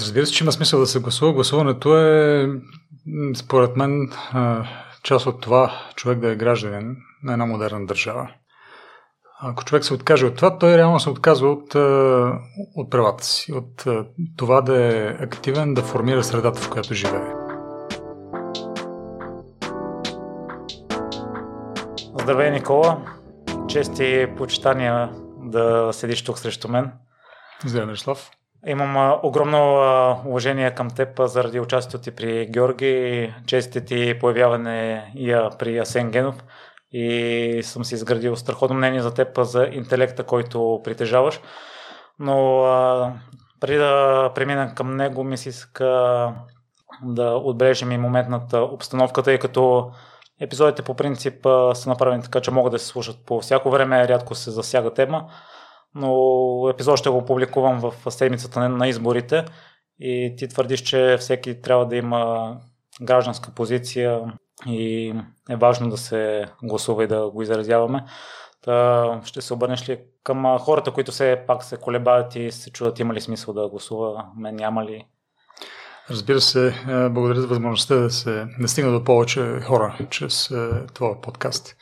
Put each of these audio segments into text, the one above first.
Разбира се, че има смисъл да се гласува. Гласуването е, според мен, част от това човек да е гражданин на една модерна държава. Ако човек се откаже от това, той реално се отказва от, от правата си, от това да е активен, да формира средата, в която живее. Здравей, Никола! Чести почитания да седиш тук срещу мен. Здравей, Мирослав! Имам огромно уважение към теб заради участието ти при Георги, честите ти появяване и при Асен Генов и съм си изградил страхотно мнение за теб, за интелекта, който притежаваш. Но а, преди да премина към него, ми се иска да отбележим и моментната обстановка, тъй като епизодите по принцип са направени така, че могат да се слушат по всяко време, рядко се засяга тема но епизод ще го публикувам в седмицата на изборите и ти твърдиш, че всеки трябва да има гражданска позиция и е важно да се гласува и да го изразяваме. Та ще се обърнеш ли към хората, които все пак се колебаят и се чудат има ли смисъл да гласува, мен няма ли? Разбира се, благодаря за възможността да се да стигна до повече хора чрез това подкаст.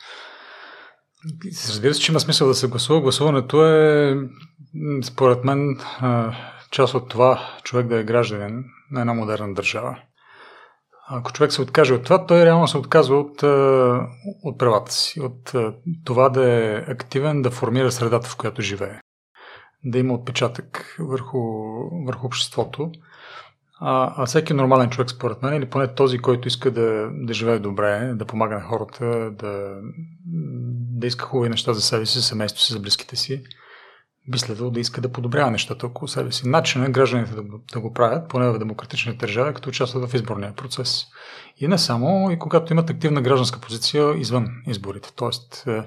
Разбира се, че има смисъл да се гласува. Гласуването е, според мен, част от това човек да е гражданин на една модерна държава. Ако човек се откаже от това, той реално се отказва от, от правата си, от това да е активен, да формира средата, в която живее. Да има отпечатък върху, върху обществото. А, а всеки нормален човек, според мен, или поне този, който иска да, да живее добре, да помага на хората, да, да иска хубави неща за себе си, за семейството си, за близките си, би следвало да иска да подобрява нещата около себе си. Начинът е гражданите да, да го правят, поне в демократични държави, като участват в изборния процес. И не само, и когато имат активна гражданска позиция извън изборите. Тоест, е,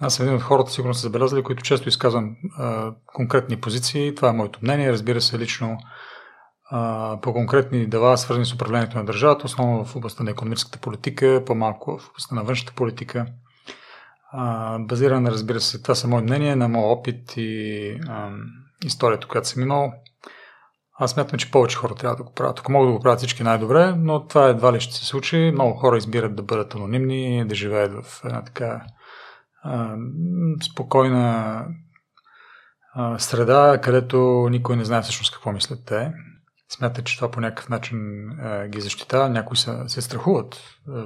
аз съм един от хората, сигурно са забелязали, които често изказвам а, конкретни позиции. Това е моето мнение. Разбира се, лично а, по конкретни дела, свързани с управлението на държавата, основно в областта на економическата политика, по-малко в областта на външната политика. Базирана, разбира се, това са мои мнения, на моят опит и а, историята, която съм имал. Аз смятам, че повече хора трябва да го правят. Ако могат да го правят всички най-добре, но това едва ли ще се случи. Много хора избират да бъдат анонимни, да живеят в една така а, спокойна а, среда, където никой не знае всъщност какво мислят те смятат, че това по някакъв начин е, ги защитава. Някои са, се страхуват е,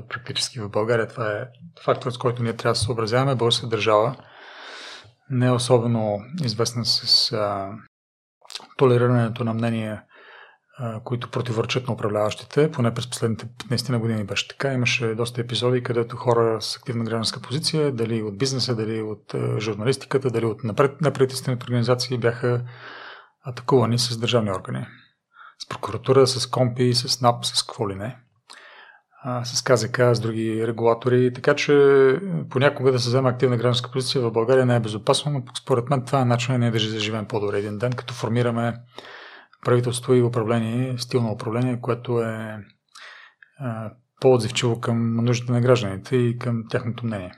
практически в България. Това е фактор, с който ние трябва да се съобразяваме. Българска държава не е особено известна с е, толерирането на мнения, е, които противоречат на управляващите. Поне през последните 15 на години беше така. Имаше доста епизоди, където хора с активна гражданска позиция, дали от бизнеса, дали от е, журналистиката, дали от напред, организации бяха атакувани с държавни органи с прокуратура, с компи, с НАП, с какво ли не, с КЗК, с други регулатори. Така че понякога да се вземе активна гражданска позиция в България не е безопасно, но според мен това е начинът ние да живеем по-добре един ден, като формираме правителство и управление, стил на управление, което е по-отзивчиво към нуждите на гражданите и към тяхното мнение.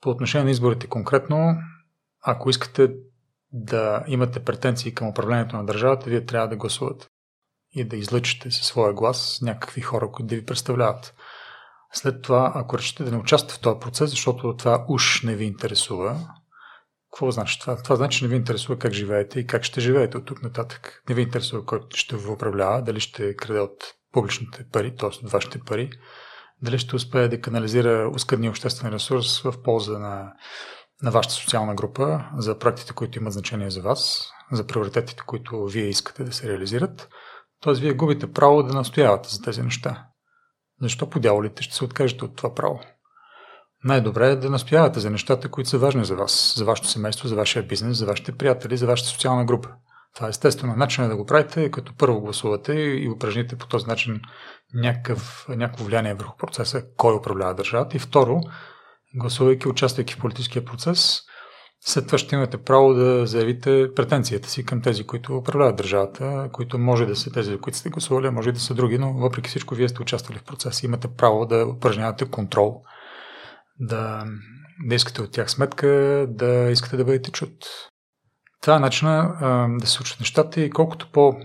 По отношение на изборите конкретно, ако искате да имате претенции към управлението на държавата, вие трябва да гласувате и да излъчите със своя глас някакви хора, които да ви представляват. След това, ако решите да не участвате в този процес, защото това уж не ви интересува, какво значи това? Това значи, че не ви интересува как живеете и как ще живеете от тук нататък. Не ви интересува кой ще ви управлява, дали ще краде от публичните пари, т.е. от вашите пари, дали ще успее да канализира ускъдния обществен ресурс в полза на, на вашата социална група, за проектите, които имат значение за вас, за приоритетите, които вие искате да се реализират – Тоест, вие губите право да настоявате за тези неща. Защо по дяволите ще се откажете от това право? Най-добре е да настоявате за нещата, които са важни за вас, за вашето семейство, за вашия бизнес, за вашите приятели, за вашата социална група. Това е естествено. Начинът да го правите, като първо гласувате и упражните по този начин някакъв, някакво влияние върху процеса, кой управлява държавата. И второ, гласувайки, участвайки в политическия процес, след това ще имате право да заявите претенцията си към тези, които управляват държавата, които може да са тези, които сте гласували, може да са други, но въпреки всичко вие сте участвали в процеса. Имате право да упражнявате контрол, да, да искате от тях сметка, да искате да бъдете чут. това е начина да се случат нещата и колкото по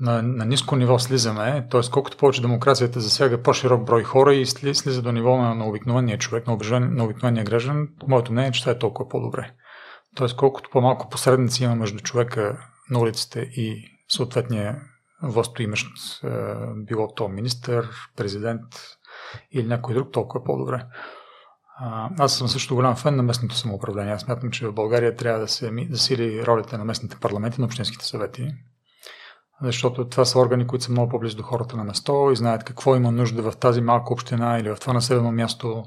на, на ниско ниво слизаме, т.е. колкото повече демокрацията засяга по-широк брой хора и слиза до ниво на, на обикновения човек, на, обижен, на обикновения граждан, моето мнение е, че това е толкова по-добре. Т.е. колкото по-малко посредници има между човека на улиците и съответния властоимащ, било то министър, президент или някой друг, толкова по-добре. Аз съм също голям фен на местното самоуправление. Аз смятам, че в България трябва да се засили ролята на местните парламенти, на общинските съвети, защото това са органи, които са много по-близо до хората на место и знаят какво има нужда в тази малка община или в това населено място.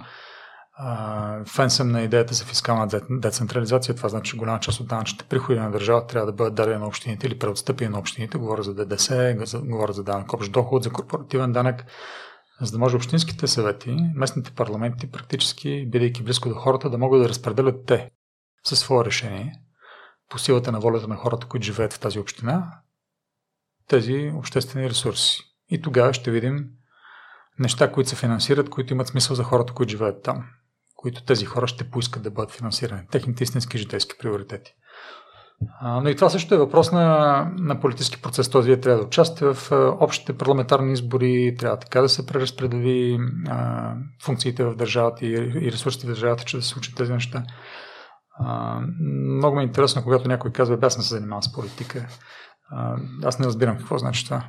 Фен съм на идеята за фискална децентрализация. Това значи, че голяма част от данъчните приходи на държавата трябва да бъдат дадени на общините или преотстъпени на общините. Говоря за ДДС, говоря за данък общ доход, за корпоративен данък за да може общинските съвети, местните парламенти, практически, бидейки близко до хората, да могат да разпределят те със свое решение, по силата на волята на хората, които живеят в тази община, тези обществени ресурси. И тогава ще видим неща, които се финансират, които имат смисъл за хората, които живеят там, които тези хора ще поискат да бъдат финансирани, техните истински житейски приоритети. Но и това също е въпрос на, на политически процес. Този вие трябва да участвате в общите парламентарни избори, трябва така да се преразпредели функциите в държавата и, и ресурсите в държавата, че да се случат тези неща. А, много ми е интересно, когато някой казва, аз не се занимавам с политика. Аз не разбирам какво значи това.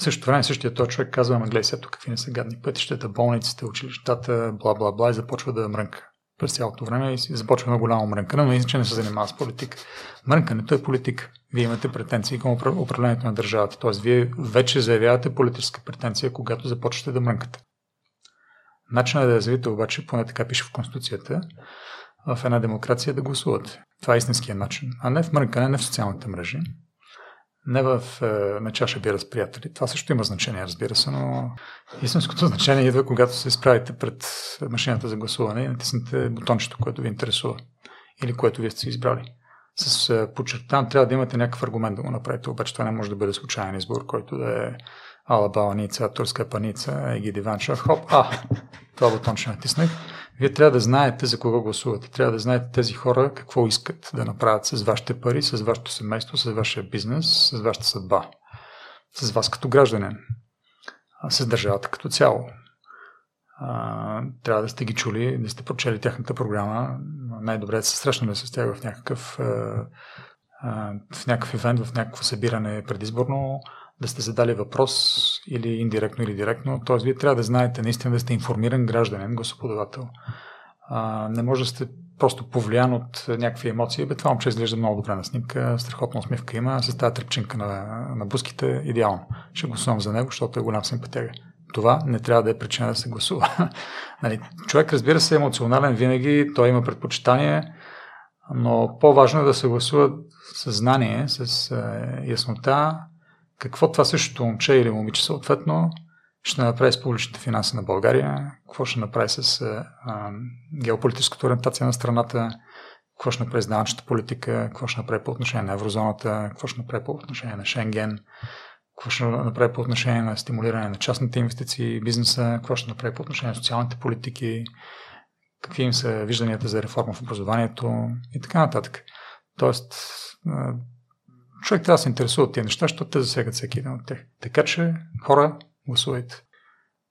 В същото време същия този човек казва, ама гледай сега какви не са гадни пътищата, болниците, училищата, бла бла бла и започва да мрънка през цялото време и започва на голямо мрънкане, но иначе не се занимава с политика. Мрънкането е политика. Вие имате претенции към управлението на държавата. Т.е. вие вече заявявате политическа претенция, когато започвате да мрънкате. Начинът да развиете обаче, поне така пише в Конституцията, в една демокрация да гласувате. Това е истинския начин, а не в мрънкане, не в социалните мрежи не в, е, на чаша бира с приятели. Това също има значение, разбира се, но истинското значение идва, когато се изправите пред машината за гласуване и натиснете бутончето, което ви интересува или което вие сте избрали. С е, подчертан трябва да имате някакъв аргумент да го направите, обаче това не може да бъде случайен избор, който да е ала баланица, турска паница, еги диванча, хоп, а, това бутонче натиснах вие трябва да знаете за кого гласувате. Трябва да знаете тези хора какво искат да направят с вашите пари, с вашето семейство, с вашия бизнес, с вашата съдба. С вас като гражданин. С държавата като цяло. трябва да сте ги чули, да сте прочели тяхната програма. Най-добре да се срещнали с тях в някакъв, в някакъв ивент, в някакво събиране предизборно да сте задали въпрос или индиректно или директно. Т.е. вие трябва да знаете наистина да сте информиран гражданин, господавател. Не може да сте просто повлиян от някакви емоции. Бе, това момче изглежда много добре на снимка, страхотна усмивка има, с тази трепчинка на, на буските, идеално. Ще гласувам за него, защото е голям симпатяга. Това не трябва да е причина да се гласува. нали, човек, разбира се, е емоционален винаги, той има предпочитание, но по-важно е да се гласува с знание, с е, яснота, какво това същото момче или момиче съответно ще направи с публичните финанси на България, какво ще направи с а, геополитическата ориентация на страната, какво ще направи с данъчната политика, какво ще направи по отношение на еврозоната, какво ще направи по отношение на Шенген, какво ще направи по отношение на стимулиране на частните инвестиции бизнеса, какво ще направи по отношение на социалните политики, какви им са вижданията за реформа в образованието и така нататък. Тоест, човек трябва да се интересува от тези неща, защото те засегат всеки един от тях. Така че, хора, гласувайте.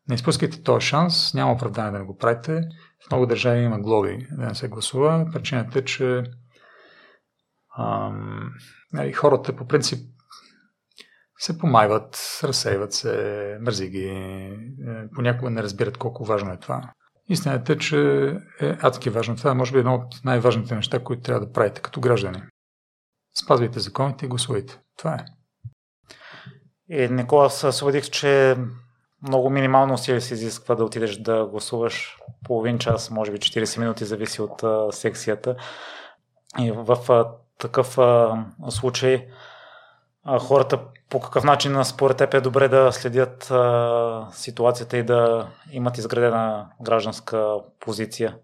Не изпускайте този шанс, няма оправдание да не го правите. В много държави има глоби да не се гласува. Причината е, че ам, нали, хората по принцип се помайват, разсейват се, мързи ги, е, понякога не разбират колко важно е това. Истината е, че е адски важно. Това е, може би, едно от най-важните неща, които трябва да правите като граждани. Спазвайте законите и гласувайте. Това е. И, Никола, съведих, че много минимално усилие се изисква да отидеш да гласуваш половин час, може би 40 минути, зависи от а, секцията. И в а, такъв а, случай а, хората по какъв начин според теб е добре да следят а, ситуацията и да имат изградена гражданска позиция?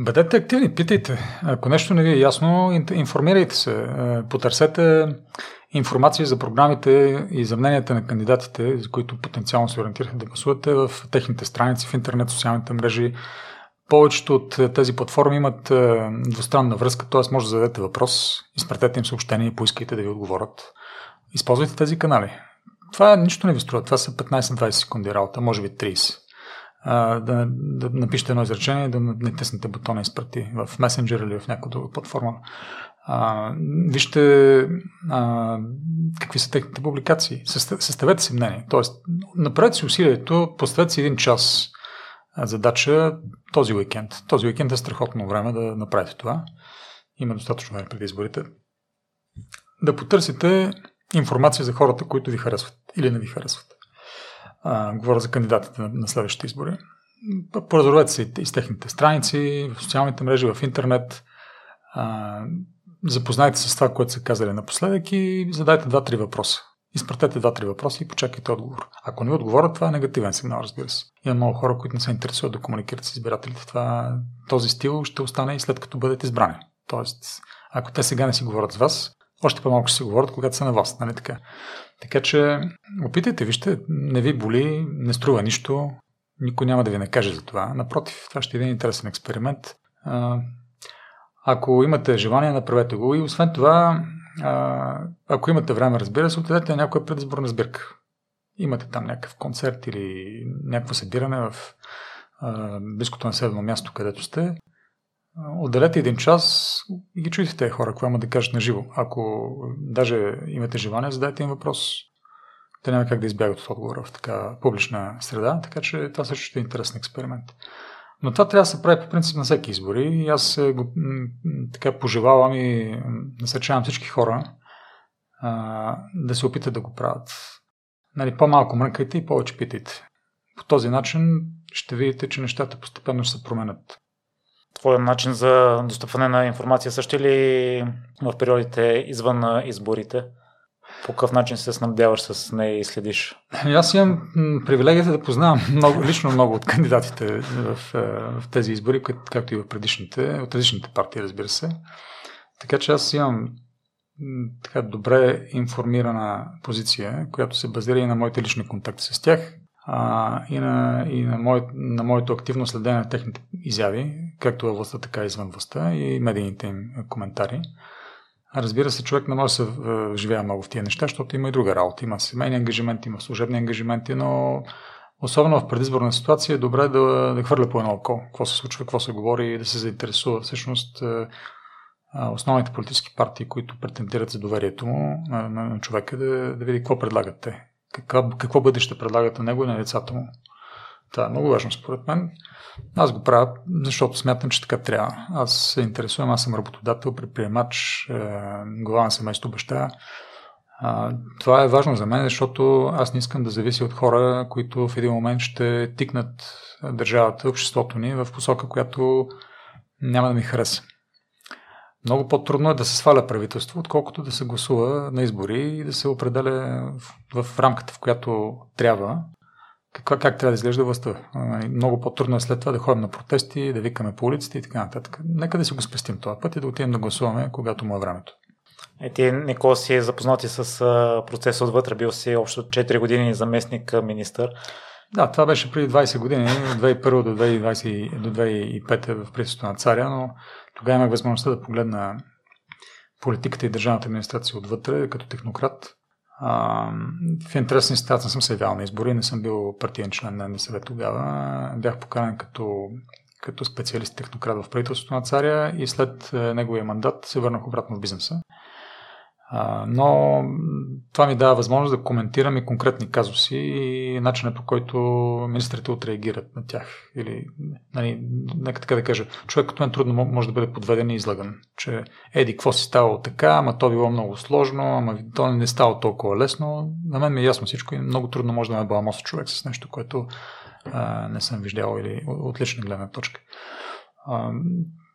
Бъдете активни, питайте. Ако нещо не ви е ясно, информирайте се. Е, потърсете информация за програмите и за мненията на кандидатите, за които потенциално се ориентираха да гласувате в техните страници в интернет, социалните мрежи. повечето от тези платформи имат двустранна връзка, т.е. може да зададете въпрос, изпратете им съобщение и поискайте да ви отговорят. Използвайте тези канали. Това нищо не ви струва. Това са 15-20 секунди работа, може би 30. А, да, да напишете едно изречение, да натиснете бутона изпрати в месенджер или в някаква друга платформа. А, вижте а, какви са техните публикации. Съставете си мнение. Тоест, направете си усилието, поставете си един час задача този уикенд. Този уикенд е страхотно време да направите това. Има достатъчно време преди изборите. Да потърсите информация за хората, които ви харесват или не ви харесват. А, говоря за кандидатите на, на следващите избори. Поразорвете се и с техните страници, в социалните мрежи, в интернет. А, запознайте се с това, което са казали напоследък и задайте два-три въпроса. Изпратете два-три въпроса и почакайте отговор. Ако не отговорят, това е негативен сигнал, разбира се. Има много хора, които не се интересуват да комуникират с избирателите. Това, този стил ще остане и след като бъдете избрани. Тоест, ако те сега не си говорят с вас, още по-малко ще си говорят, когато са на вас, нали така? Така че, опитайте, вижте, не ви боли, не струва нищо, никой няма да ви накаже за това. Напротив, това ще е един интересен експеримент. Ако имате желание, направете го. И освен това, ако имате време, разбира се, отидете на някоя предизборна сбирка. Имате там някакъв концерт или някакво събиране в близкото населено място, където сте. Отделете един час и ги чуйте тези хора, какво има да кажат на живо. Ако даже имате желание, задайте им въпрос. Те няма как да избягат от отговора в така публична среда, така че това също ще е интересен експеримент. Но това трябва да се прави по принцип на всеки избори и аз го, така пожелавам и насърчавам всички хора а, да се опитат да го правят. Нали, по-малко мръкайте и повече питайте. По този начин ще видите, че нещата постепенно ще се променят твой начин за достъпване на информация също ли в периодите извън изборите? По какъв начин се снабдяваш с нея и следиш? Аз имам привилегията да познавам много, лично много от кандидатите в, в тези избори, както и в предишните, от различните партии, разбира се. Така че аз имам така добре информирана позиция, която се базира и на моите лични контакти с тях а, и, на, и на, мое, на моето активно следение на техните изяви, както във властта, така и извън властта и медийните им коментари. Разбира се, човек не може да се живее много в тия неща, защото има и друга работа. Има семейни ангажименти, има служебни ангажименти, но особено в предизборна ситуация е добре да, да хвърля по едно око. Какво се случва, какво се говори и да се заинтересува. Всъщност, основните политически партии, които претендират за доверието му на, на, на човека, да, да види какво предлагат те какво, какво бъдеще предлагат на него и на децата му. Това е много важно според мен. Аз го правя, защото смятам, че така трябва. Аз се интересувам, аз съм работодател, предприемач, е, глава на семейство баща. А, това е важно за мен, защото аз не искам да зависи от хора, които в един момент ще тикнат държавата, обществото ни в посока, която няма да ми хареса. Много по-трудно е да се сваля правителство, отколкото да се гласува на избори и да се определя в, в рамката, в която трябва, каква, как трябва да изглежда властта. Много по-трудно е след това да ходим на протести, да викаме по улиците и така нататък. Нека да си го спестим този път и да отидем да гласуваме, когато му е времето. Е, ти, Никола, си е запознати с процеса отвътре, бил си общо 4 години заместник министър. Да, това беше преди 20 години, 2001 до 2020, до 2005 в присъствието на царя, но тогава имах възможността да погледна политиката и държавната администрация отвътре, като технократ. А, в интересни ситуации не съм се явял на избори, не съм бил партиен член на НДСВ тогава. Бях поканен като, като специалист технократ в правителството на царя и след е, неговия мандат се върнах обратно в бизнеса но това ми дава възможност да коментирам и конкретни казуси и начинът по който министрите отреагират на тях. Или, нали, нека така да кажа, човек като мен трудно може да бъде подведен и излаган, че еди, какво си ставало така, ама то било много сложно, ама то не става толкова лесно. На мен ми е ясно всичко и много трудно може да ме баламоса човек с нещо, което а, не съм виждал или от лична гледна точка.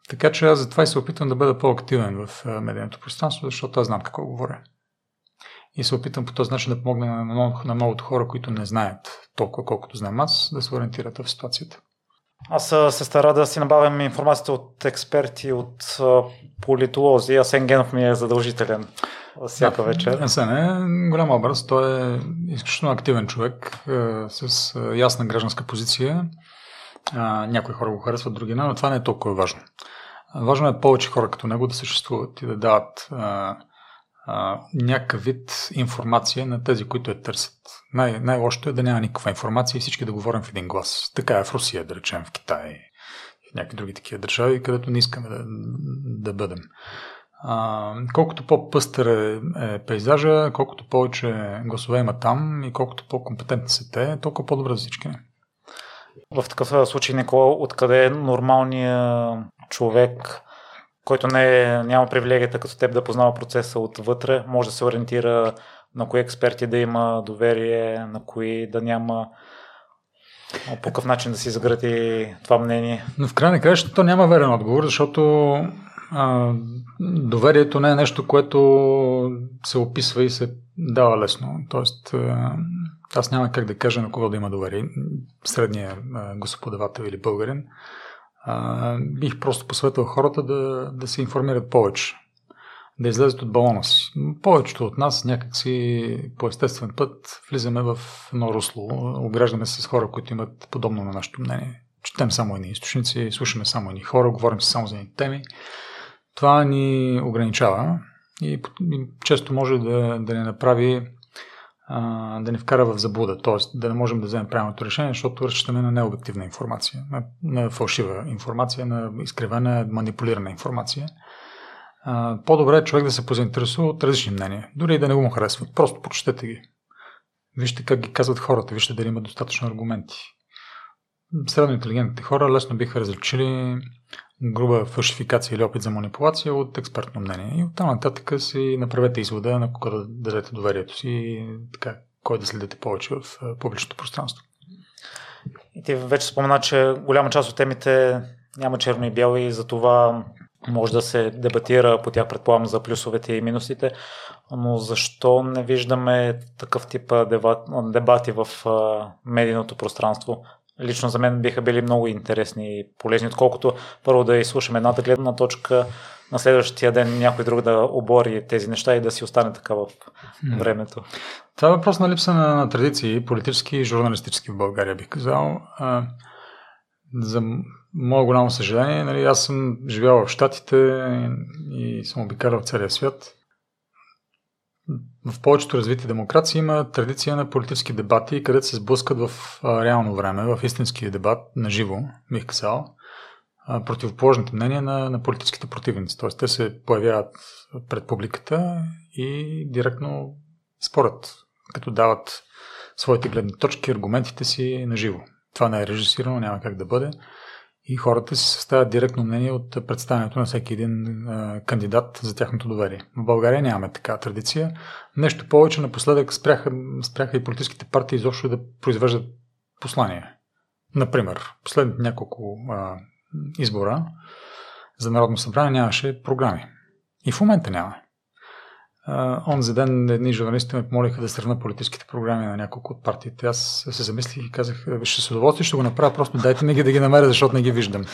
Така че аз затова и се опитвам да бъда по-активен в медийното пространство, защото аз знам какво говоря. И се опитвам по този начин да помогна на, много, на многото хора, които не знаят толкова, колкото знам аз, да се ориентират в ситуацията. Аз се стара да си набавям информацията от експерти, от политолози. Асен Генов ми е задължителен всяка да, вечер. Асен е голям образ. Той е изключително активен човек с ясна гражданска позиция А, някои хора го харесват, други не, но това не е толкова важно. Важно е повече хора като него да съществуват и да дават а, а, някакъв вид информация на тези, които я търсят. Най- най-лошото е да няма никаква информация и всички да говорим в един глас. Така е в Русия, да речем, в Китай и в някакви други такива държави, където не искаме да, да бъдем. А, колкото по-пъстър е, е пейзажа, колкото повече гласове има там и колкото по-компетентни са те, толкова по-добре за всички. В такъв случай, Никола, откъде е нормалният човек, който не, е, няма привилегията като теб да познава процеса отвътре, може да се ориентира на кои експерти да има доверие, на кои да няма по какъв начин да си загради това мнение? Но в крайна краща то няма верен отговор, защото а, доверието не е нещо, което се описва и се дава лесно. Тоест, а, аз няма как да кажа на кого да има доверие. Средния господавател или българин. А, бих просто посветвал хората да, да се информират повече. Да излезат от балона си. Повечето от нас някакси по естествен път влизаме в едно русло. Ограждаме се с хора, които имат подобно на нашето мнение. Четем само едни източници, слушаме само едни хора, говорим се само за едни теми. Това ни ограничава и, и често може да, да ни направи да ни вкара в заблуда, т.е. да не можем да вземем правилното решение, защото разчитаме на необективна информация, на, на фалшива информация, на изкривена, манипулирана информация. А, по-добре е човек да се позаинтересува от различни мнения, дори и да не го му харесват. Просто прочетете ги. Вижте как ги казват хората, вижте дали има достатъчно аргументи. Средно интелигентните хора лесно биха различили груба фалшификация или опит за манипулация от експертно мнение. И оттам нататък си направете извода на кога да дадете доверието си и така, кой да следите повече в публичното пространство. И ти вече спомена, че голяма част от темите няма черно и бяло и за това може да се дебатира по тях, предполагам, за плюсовете и минусите, но защо не виждаме такъв тип дебати в медийното пространство? Лично за мен биха били много интересни и полезни, отколкото първо да изслушаме едната гледна точка, на следващия ден някой друг да обори тези неща и да си остане така в времето. Това е въпрос на липса на, на традиции, политически и журналистически в България, бих казал. А, за мое голямо съжаление, нали, аз съм живял в Штатите и, и съм обикалял в целия свят в повечето развити демокрации има традиция на политически дебати, където се сблъскат в реално време, в истински дебат, на живо, бих казал, противоположните мнения на, на политическите противници. Тоест, те се появяват пред публиката и директно спорят, като дават своите гледни точки, аргументите си на живо. Това не е режисирано, няма как да бъде и хората си съставят директно мнение от представянето на всеки един а, кандидат за тяхното доверие. В България нямаме така традиция. Нещо повече, напоследък спряха, спряха и политическите партии изобщо да произвеждат послания. Например, последните няколко а, избора за Народно събрание нямаше програми. И в момента няма. Uh, онзи ден едни журналисти ме помолиха да сравна политическите програми на няколко от партиите. Аз се замислих и казах, ще с удоволствие ще го направя, просто дайте ми ги да ги намеря, защото не ги виждам.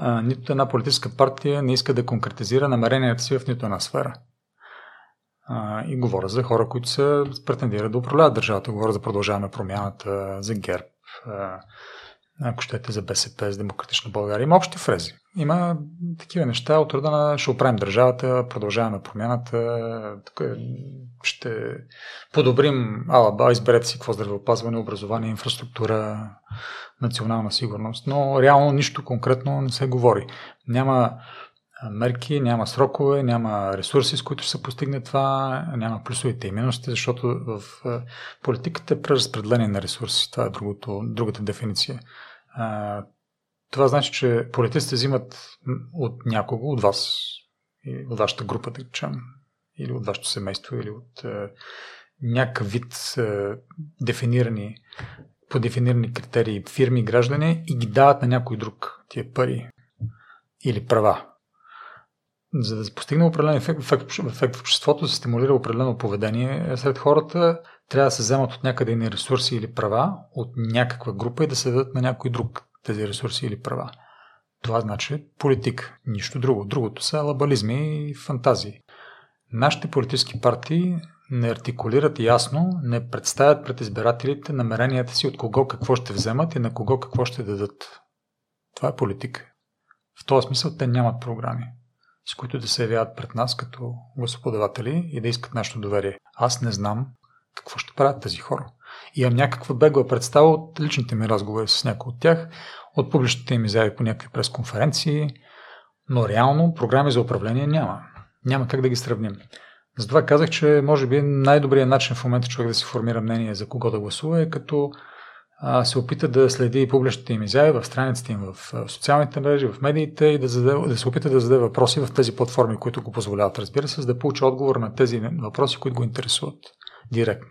Uh, нито една политическа партия не иска да конкретизира намеренията си в нито една сфера. Uh, и говоря за хора, които се претендират да управляват държавата. Говоря за продължаване промяната, за ГЕРБ, ако щете за БСП, за Демократична България. Има общи фрези. Има такива неща от рода на ще оправим държавата, продължаваме промяната, е, ще подобрим алаба, изберете си какво здравеопазване, образование, инфраструктура, национална сигурност, но реално нищо конкретно не се говори. Няма мерки, няма срокове, няма ресурси, с които се постигне това, няма плюсовете и минусите, защото в политиката е преразпределение на ресурси. Това е другото, другата дефиниция. Това значи, че политиците взимат от някого, от вас, от вашата група, да речем, или от вашето семейство, или от е, някакъв вид е, дефинирани, по дефинирани критерии фирми, граждани и ги дават на някой друг тия пари или права. За да постигне определен ефект, ефект, ефект в обществото, се стимулира определено поведение сред хората, трябва да се вземат от някъде ни ресурси или права от някаква група и да се дадат на някой друг тези ресурси или права. Това значи политик, нищо друго. Другото са лабализми и фантазии. Нашите политически партии не артикулират ясно, не представят пред избирателите намеренията си от кого какво ще вземат и на кого какво ще дадат. Това е политика. В този смисъл те нямат програми, с които да се явяват пред нас като гласоподаватели и да искат нашето доверие. Аз не знам какво ще правят тези хора. Имам някаква бегла представа от личните ми разговори с някои от тях, от публичните им изяви по някакви пресконференции, но реално програми за управление няма. Няма как да ги сравним. Затова казах, че може би най-добрият начин в момента човек да си формира мнение за кого да гласува е като а, се опита да следи публичните им изяви в страниците им в, в социалните мрежи, в медиите и да, зададе, да се опита да зададе въпроси в тези платформи, които го позволяват, разбира се, за да получи отговор на тези въпроси, които го интересуват директно.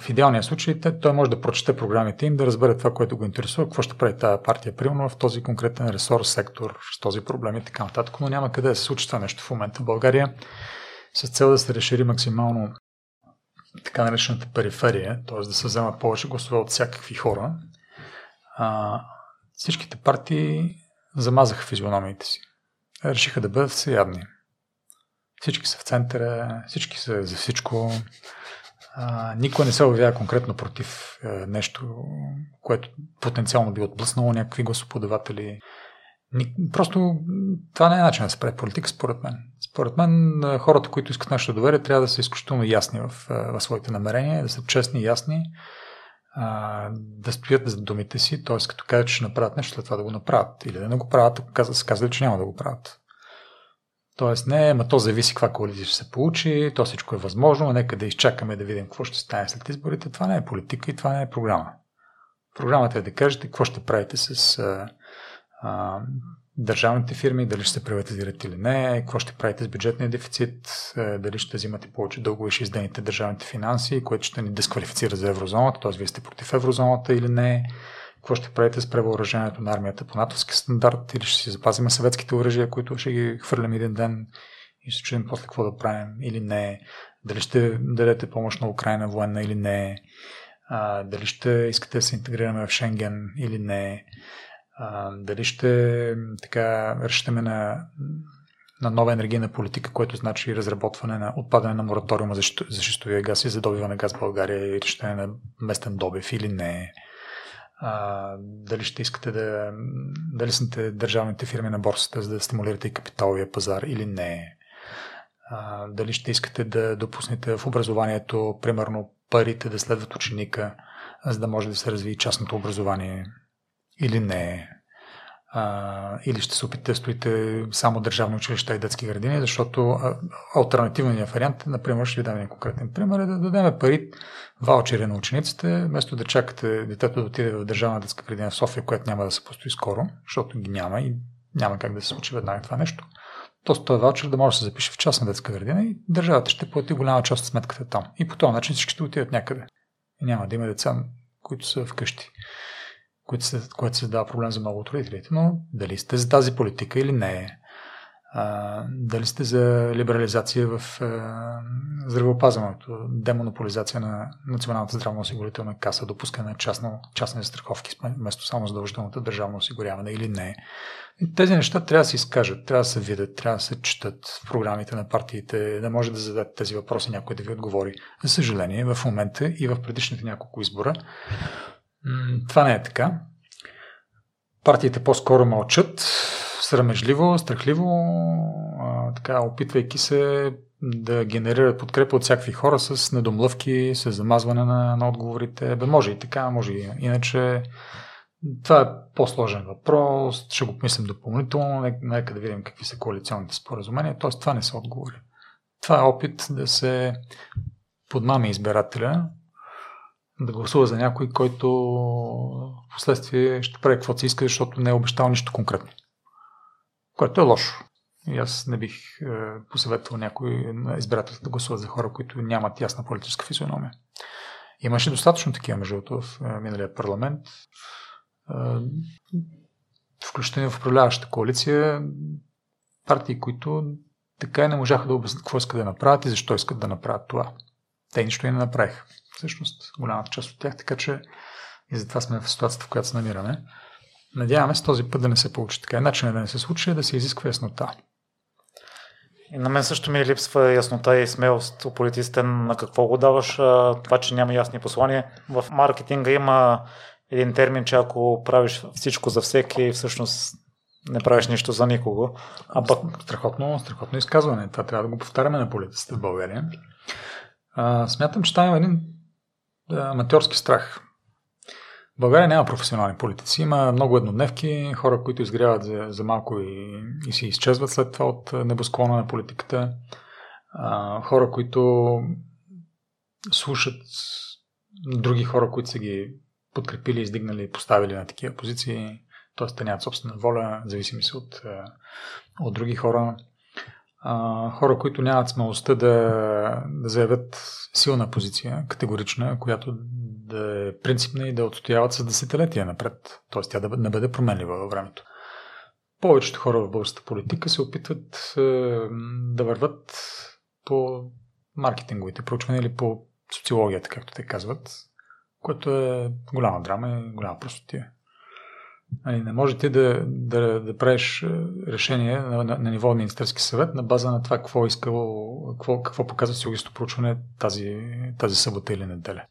В идеалния случай той може да прочете програмите им, да разбере това, което го интересува, какво ще прави тази партия, примерно в този конкретен ресор, сектор, с този проблем и така нататък, но няма къде да се случи това нещо в момента в България с цел да се разшири максимално така наречената периферия, т.е. да се вземат повече гласове от всякакви хора, а, всичките партии замазаха физиономиите си. Решиха да бъдат всеядни. Всички са в центъра, всички са за всичко. А, никой не се обявява конкретно против а, нещо, което потенциално би отблъснало някакви гласоподаватели. Просто това не е начин да се прави политика, според мен. Според мен хората, които искат нашето доверие, трябва да са изключително ясни в, в своите намерения, да са честни и ясни, да стоят за думите си, т.е. като кажат, че ще направят нещо, след това да го направят. Или да не го правят, ако са казали, че няма да го правят. Тоест не, ма то зависи каква коалиция ще се получи, то всичко е възможно, нека да изчакаме да видим какво ще стане след изборите. Това не е политика и това не е програма. Програмата е да кажете какво ще правите с а, държавните фирми, дали ще се приватизират или не, какво ще правите с бюджетния дефицит, дали ще взимате повече дългове, ще издените държавните финанси, което ще ни дисквалифицира за еврозоната, т.е. вие сте против еврозоната или не, какво ще правите с превъоръжението на армията? По натовски стандарт или ще си запазим съветските оръжия, които ще ги хвърлям един ден и ще чуем после какво да правим или не, дали ще дадете помощ на Украина военна или не, а, дали ще искате да се интегрираме в Шенген или не, а, дали ще така разчитаме на, на нова енергийна политика, което значи разработване на отпадане на мораториума за, за шистовия газ и за добиване газ в България и решение на местен добив или не. А, дали ще искате да. Дали сте държавните фирми на борсата, за да стимулирате и капиталовия пазар или не. А, дали ще искате да допуснете в образованието, примерно, парите да следват ученика, за да може да се развие частното образование или не. А, или ще се опитате да строите само държавни училища и детски градини, защото а, альтернативният вариант, например, ще ви дам един конкретен пример, е да дадем пари, ваучери на учениците, вместо да чакате детето да отиде в държавна детска градина в София, която няма да се постои скоро, защото ги няма и няма как да се случи веднага това нещо. То този ваучер да може да се запише в частна детска градина и държавата ще плати голяма част от сметката там. И по този начин всички ще отидат някъде. И няма да има деца, които са вкъщи което, се, което се дава проблем за много от родителите. Но дали сте за тази политика или не, а, дали сте за либерализация в а, здравеопазването, демонополизация на Националната здравноосигурителна каса, допускане на частно, частни застраховки вместо само задължителната държавно осигуряване или не. И тези неща трябва да се изкажат, трябва да се видят, трябва да се четат в програмите на партиите, да може да зададете тези въпроси, някой да ви отговори. За съжаление, в момента и в предишните няколко избора това не е така. Партиите по-скоро мълчат, срамежливо, страхливо, така, опитвайки се да генерират подкрепа от всякакви хора с недомлъвки, с замазване на, на отговорите. Бе, може и така, може и иначе. Това е по-сложен въпрос, ще го помислим допълнително, нека да видим какви са коалиционните споразумения. Тоест, това не са отговори. Това е опит да се подмами избирателя да гласува за някой, който в последствие ще прави каквото си иска, защото не е обещал нищо конкретно. Което е лошо. И аз не бих е, посъветвал някой на избирателите да гласуват за хора, които нямат ясна политическа физиономия. Имаше достатъчно такива, между в е, миналия парламент. Е, включително в управляващата коалиция партии, които така и не можаха да обяснят какво искат да направят и защо искат да направят това. Те нищо и не направиха всъщност голямата част от тях, така че и затова сме в ситуацията, в която се намираме. Надяваме се този път да не се получи така. Начинът да не се случи е да се изисква яснота. И на мен също ми липсва яснота и смелост у политиците на какво го даваш. Това, че няма ясни послания. В маркетинга има един термин, че ако правиш всичко за всеки, всъщност не правиш нищо за никого. А пък... Страхотно, страхотно изказване. Това трябва да го повтаряме на политиците в България. А, смятам, че там има един аматьорски страх. В България няма професионални политици. Има много еднодневки, хора, които изгряват за, за малко и, и се изчезват след това от небосклона на политиката. А, хора, които слушат други хора, които са ги подкрепили, издигнали поставили на такива позиции. Т.е. те нямат собствена воля, зависими се от, от други хора. А, хора, които нямат смелостта да, да заявят силна позиция, категорична, която да е принципна и да отстояват с десетилетия напред. Т.е. тя да не бъде променлива във времето. Повечето хора в българската политика се опитват е, да върват по маркетинговите проучвания или по социологията, както те казват, което е голяма драма и голяма простотия. Нали, не може ти да, да, да правиш е, решение на, на, на ниво Министерски съвет на база на това какво е искало, какво, какво показва социологическото проучване тази, тази събота или неделя.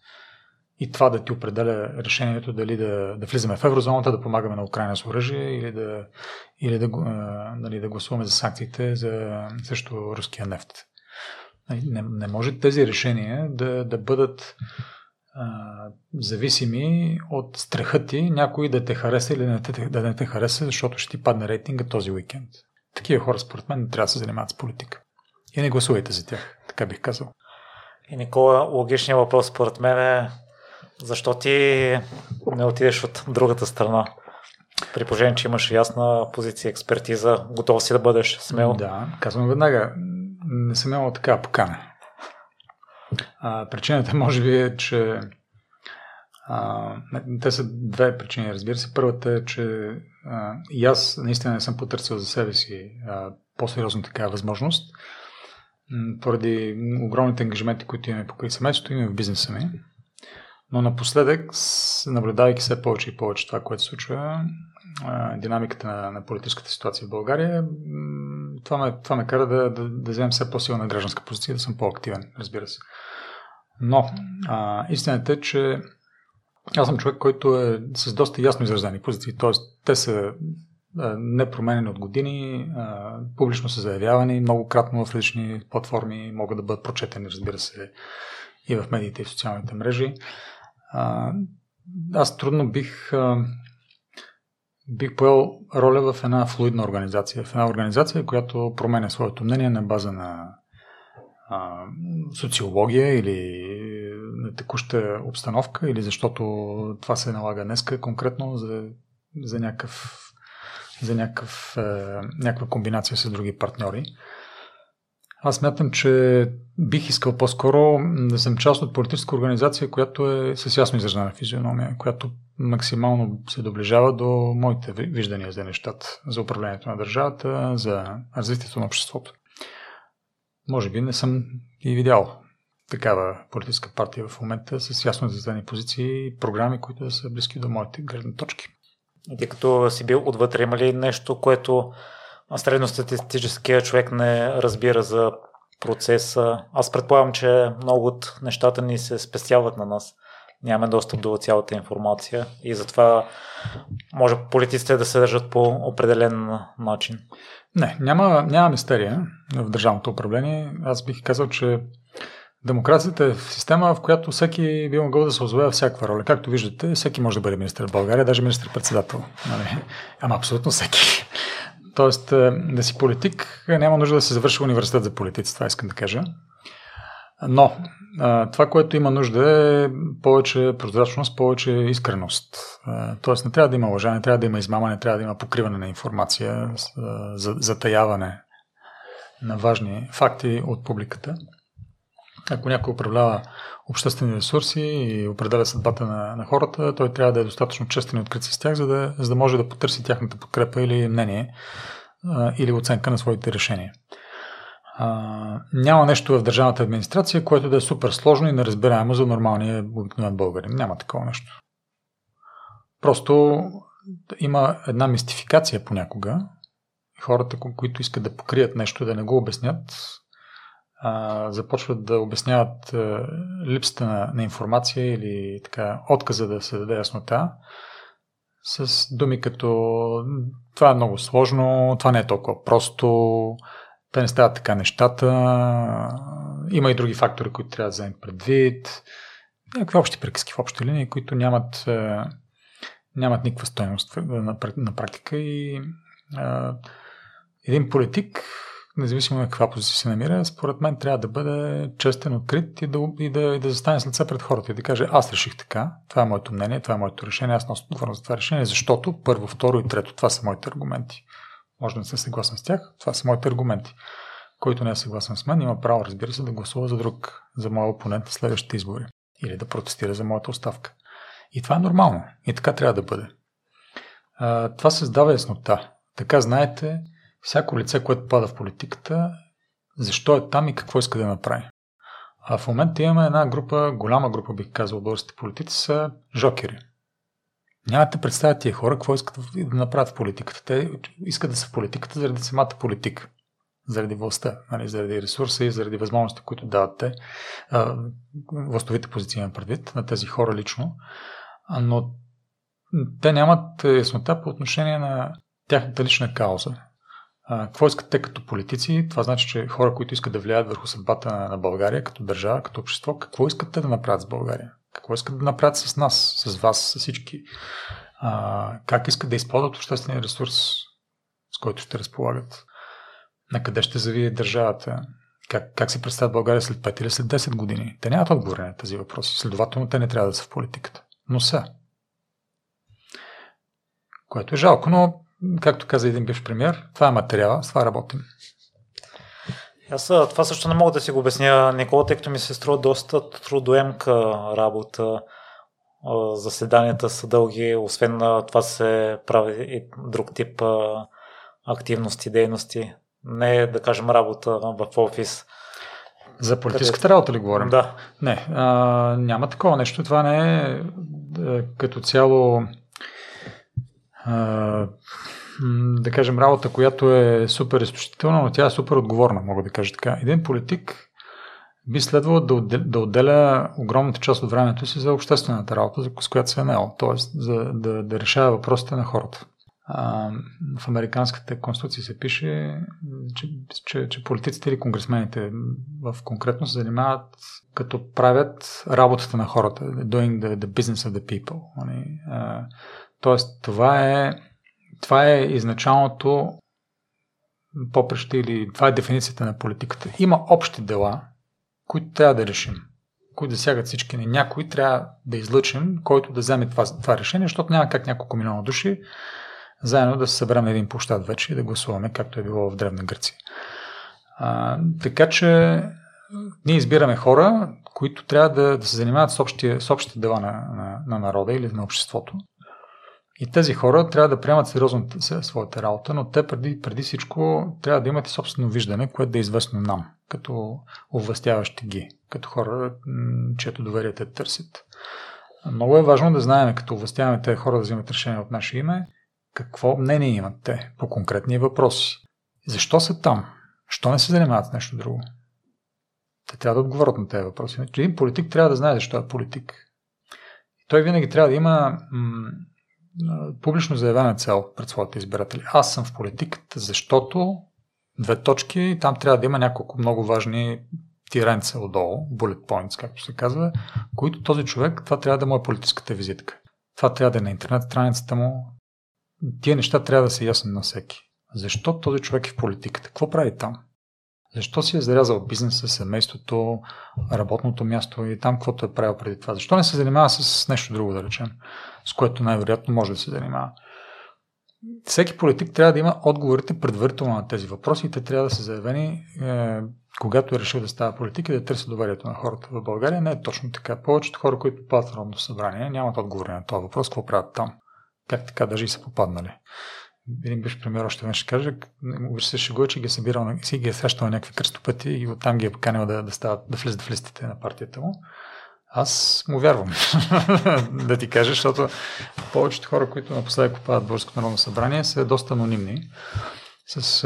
И това да ти определя решението дали да, да влизаме в еврозоната, да помагаме на Украина с оръжие или да, или да, нали, да гласуваме за санкциите за също руския нефт. Нали, не, не може тези решения да, да бъдат зависими от страха ти някой да те хареса или не те, да не те хареса, защото ще ти падне рейтинга този уикенд. Такива хора, според мен, не трябва да се занимават с политика. И не гласувайте за тях, така бих казал. И Никола, логичният въпрос според мен е защо ти не отидеш от другата страна? При положение, че имаш ясна позиция, експертиза, готов си да бъдеш смел. Да, казвам веднага. Не съм имал така покана. А, причината може би е, че а, те са две причини, разбира се. Първата е, че а, и аз наистина не съм потърсил за себе си а, по-сериозно такава възможност, поради огромните ангажименти, които имаме покрай семейството, имаме в бизнеса ми. Но напоследък, наблюдавайки все повече и повече това, което се случва, динамиката на, на политическата ситуация в България, това ме, това ме кара да, да, да вземем все по-силна гражданска позиция, да съм по-активен, разбира се. Но а, истината е, че аз съм човек, който е с доста ясно изразени позиции, т.е. те са непроменени от години, публично са заявявани, многократно в различни платформи, могат да бъдат прочетени, разбира се, и в медиите и в социалните мрежи. Аз трудно бих бих поел роля в една флуидна организация, в една организация, която променя своето мнение на база на социология или на текуща обстановка, или защото това се налага днеска конкретно за, за някакъв за някакъв, е, някаква комбинация с други партньори. Аз мятам, че бих искал по-скоро да съм част от политическа организация, която е с ясно изражена физиономия, която максимално се доближава до моите виждания за нещата, за управлението на държавата, за развитието на обществото. Може би не съм и видял такава политическа партия в момента с ясно изразени позиции и програми, които са близки до моите гледни точки. И тъй като си бил отвътре, има ли нещо, което средностатистическия човек не разбира за процеса? Аз предполагам, че много от нещата ни се спестяват на нас. Нямаме достъп до цялата информация и затова може политиците да се държат по определен начин. Не, няма, няма мистерия в държавното управление. Аз бих казал, че демокрацията е система, в която всеки би могъл да се озове всякаква роля. Както виждате, всеки може да бъде министър в България, даже министър-председател. Нали? Ама абсолютно всеки. Тоест, е, да си политик, няма нужда да се завърши университет за политици, това искам да кажа. Но това, което има нужда е повече прозрачност, повече искреност. Тоест не трябва да има лъжа, не трябва да има измама, не трябва да има покриване на информация, затаяване на важни факти от публиката. Ако някой управлява обществени ресурси и определя съдбата на, на хората, той трябва да е достатъчно честен и открит с тях, за да, за да може да потърси тяхната подкрепа или мнение а, или оценка на своите решения. Няма нещо в държавната администрация, което да е супер сложно и неразбираемо за нормалния обикновен българин. Няма такова нещо. Просто има една мистификация понякога. Хората, които искат да покрият нещо, да не го обяснят, а, започват да обясняват а, липсата на, на информация или така отказа да се даде яснота с думи като това е много сложно, това не е толкова просто, те не стават така нещата, има и други фактори, които трябва да вземем предвид, някакви общи приказки в общи линии, които нямат, нямат никаква стоеност на, практика. И а, един политик независимо на каква позиция се намира, според мен трябва да бъде честен, открит и да, и да, и да застане с лице пред хората и да каже аз реших така, това е моето мнение, това е моето решение, аз нося отговорност за това решение, защото първо, второ и трето, това са моите аргументи. Може да не съм съгласен с тях, това са моите аргументи. Който не е съгласен с мен, има право, разбира се, да гласува за друг, за моя опонент в следващите избори. Или да протестира за моята оставка. И това е нормално. И така трябва да бъде. А, това създава яснота. Така знаете, всяко лице, което пада в политиката, защо е там и какво иска да направи. А в момента имаме една група, голяма група, бих казал, българските политици са жокери. Нямате представя тия хора какво искат да направят в политиката. Те искат да са в политиката заради самата политика. Заради властта, нали, заради ресурса и заради възможности, които дават те. Властовите позиции на предвид на тези хора лично. Но те нямат яснота по отношение на тяхната лична кауза. Какво искат те като политици? Това значи, че хора, които искат да влияят върху съдбата на България, като държава, като общество, какво искат те да направят с България? Какво искат да направят с нас, с вас, с всички? А, как искат да използват обществения ресурс, с който ще разполагат? На къде ще завие държавата? Как, как се представят България след 5 или след 10 години? Те нямат отговори на тези въпроси. Следователно, те не трябва да са в политиката. Но са. Което е жалко, но както каза един бивш премьер, това е материала, с това работим. Аз това също не мога да си го обясня, Никола, тъй като ми се струва доста трудоемка работа. Заседанията са дълги, освен това се прави и друг тип активности, дейности. Не да кажем работа в офис. За политическата къде... работа ли говорим? Да. Не, а, няма такова нещо. Това не е, е като цяло да кажем, работа, която е супер изключителна, но тя е супер отговорна, мога да кажа така. Един политик би следвало да отделя, огромната част от времето си за обществената работа, с която се е наел, т.е. За, да, да решава въпросите на хората. В Американската конституция се пише, че, че, че политиците или конгресмените в конкретно се занимават като правят работата на хората, doing the, the business of the people. Нали? Тоест, това е, това е изначалното попреще или това е дефиницията на политиката. Има общи дела, които трябва да решим, които засягат всички ни. Някой трябва да излъчим, който да вземе това, това решение, защото няма как няколко милиона души заедно да се съберем на един площад вече и да гласуваме, както е било в Древна Гърция. А, така че ние избираме хора, които трябва да, да се занимават с, общия, с общите дела на, на, на народа или на обществото. И тези хора трябва да приемат сериозно своята работа, но те преди, преди всичко трябва да имат собствено виждане, което да е известно нам, като овластяващи ги, като хора, чието доверие те търсят. Много е важно да знаем, като овластяваме тези хора да взимат решение от наше име, какво мнение имат те по конкретни въпроси. Защо са там? Що не се занимават с нещо друго? Те трябва да отговорят на тези въпроси. Един политик трябва да знае защо е политик. Той винаги трябва да има публично заявена цел пред своите избиратели. Аз съм в политиката, защото две точки, там трябва да има няколко много важни тиренца отдолу, bullet points, както се казва, които този човек, това трябва да му е политическата визитка. Това трябва да е на интернет страницата му. Тия неща трябва да са ясни на всеки. Защо този човек е в политиката? Какво прави там? Защо си е зарязал бизнеса, семейството, работното място и там каквото е правил преди това? Защо не се занимава с нещо друго, да речем, с което най-вероятно може да се занимава? Всеки политик трябва да има отговорите предварително на тези въпроси и те трябва да са заявени, е, когато е решил да става политик и да търси доверието на хората в България. Не е точно така. Повечето хора, които попадат в Народното събрание, нямат отговори на този въпрос, какво правят там. Как така даже и са попаднали един биш премьер още веднъж ще каже, се шегува, че ги е събирал, си ги е срещал на някакви кръстопъти и оттам ги е поканил да, да, стават, да влизат в листите на партията му. Аз му вярвам, да ти кажа, защото повечето хора, които напоследък попадат в Българското народно събрание, са доста анонимни. С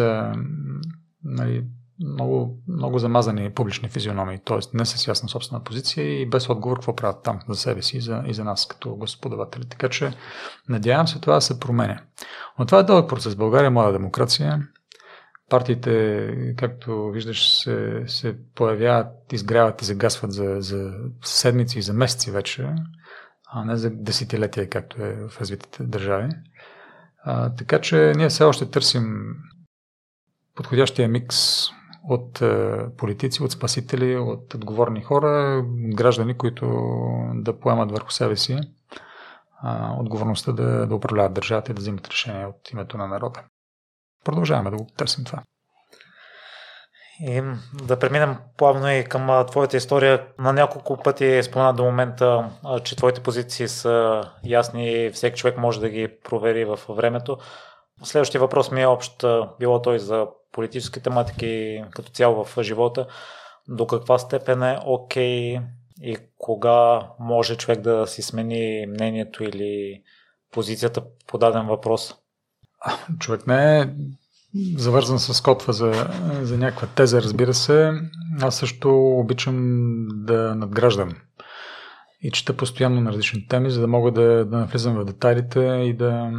нали, много, много замазани публични физиономии, т.е. не с ясна собствена позиция и без отговор какво правят там за себе си и за, и за нас като господаватели. Така че надявам се това да се променя. Но това е дълъг процес. България е млада демокрация. Партиите, както виждаш, се, се появяват, изгряват и загасват за, за седмици и за месеци вече, а не за десетилетия, както е в развитите държави. А, така че ние все още търсим подходящия микс от е, политици, от спасители, от отговорни хора, граждани, които да поемат върху себе си отговорността да, да управляват държавата и да взимат решения от името на народа. Продължаваме да го търсим това. И да преминем плавно и към твоята история. На няколко пъти е спомена до момента, че твоите позиции са ясни и всеки човек може да ги провери в времето. Следващия въпрос ми е общ, било той за политически тематики като цяло в живота. До каква степен е окей okay и кога може човек да си смени мнението или позицията по даден въпрос? Човек не е завързан с котва за, за някаква теза, разбира се. Аз също обичам да надграждам и чета постоянно на различни теми, за да мога да, да навлизам в детайлите и да,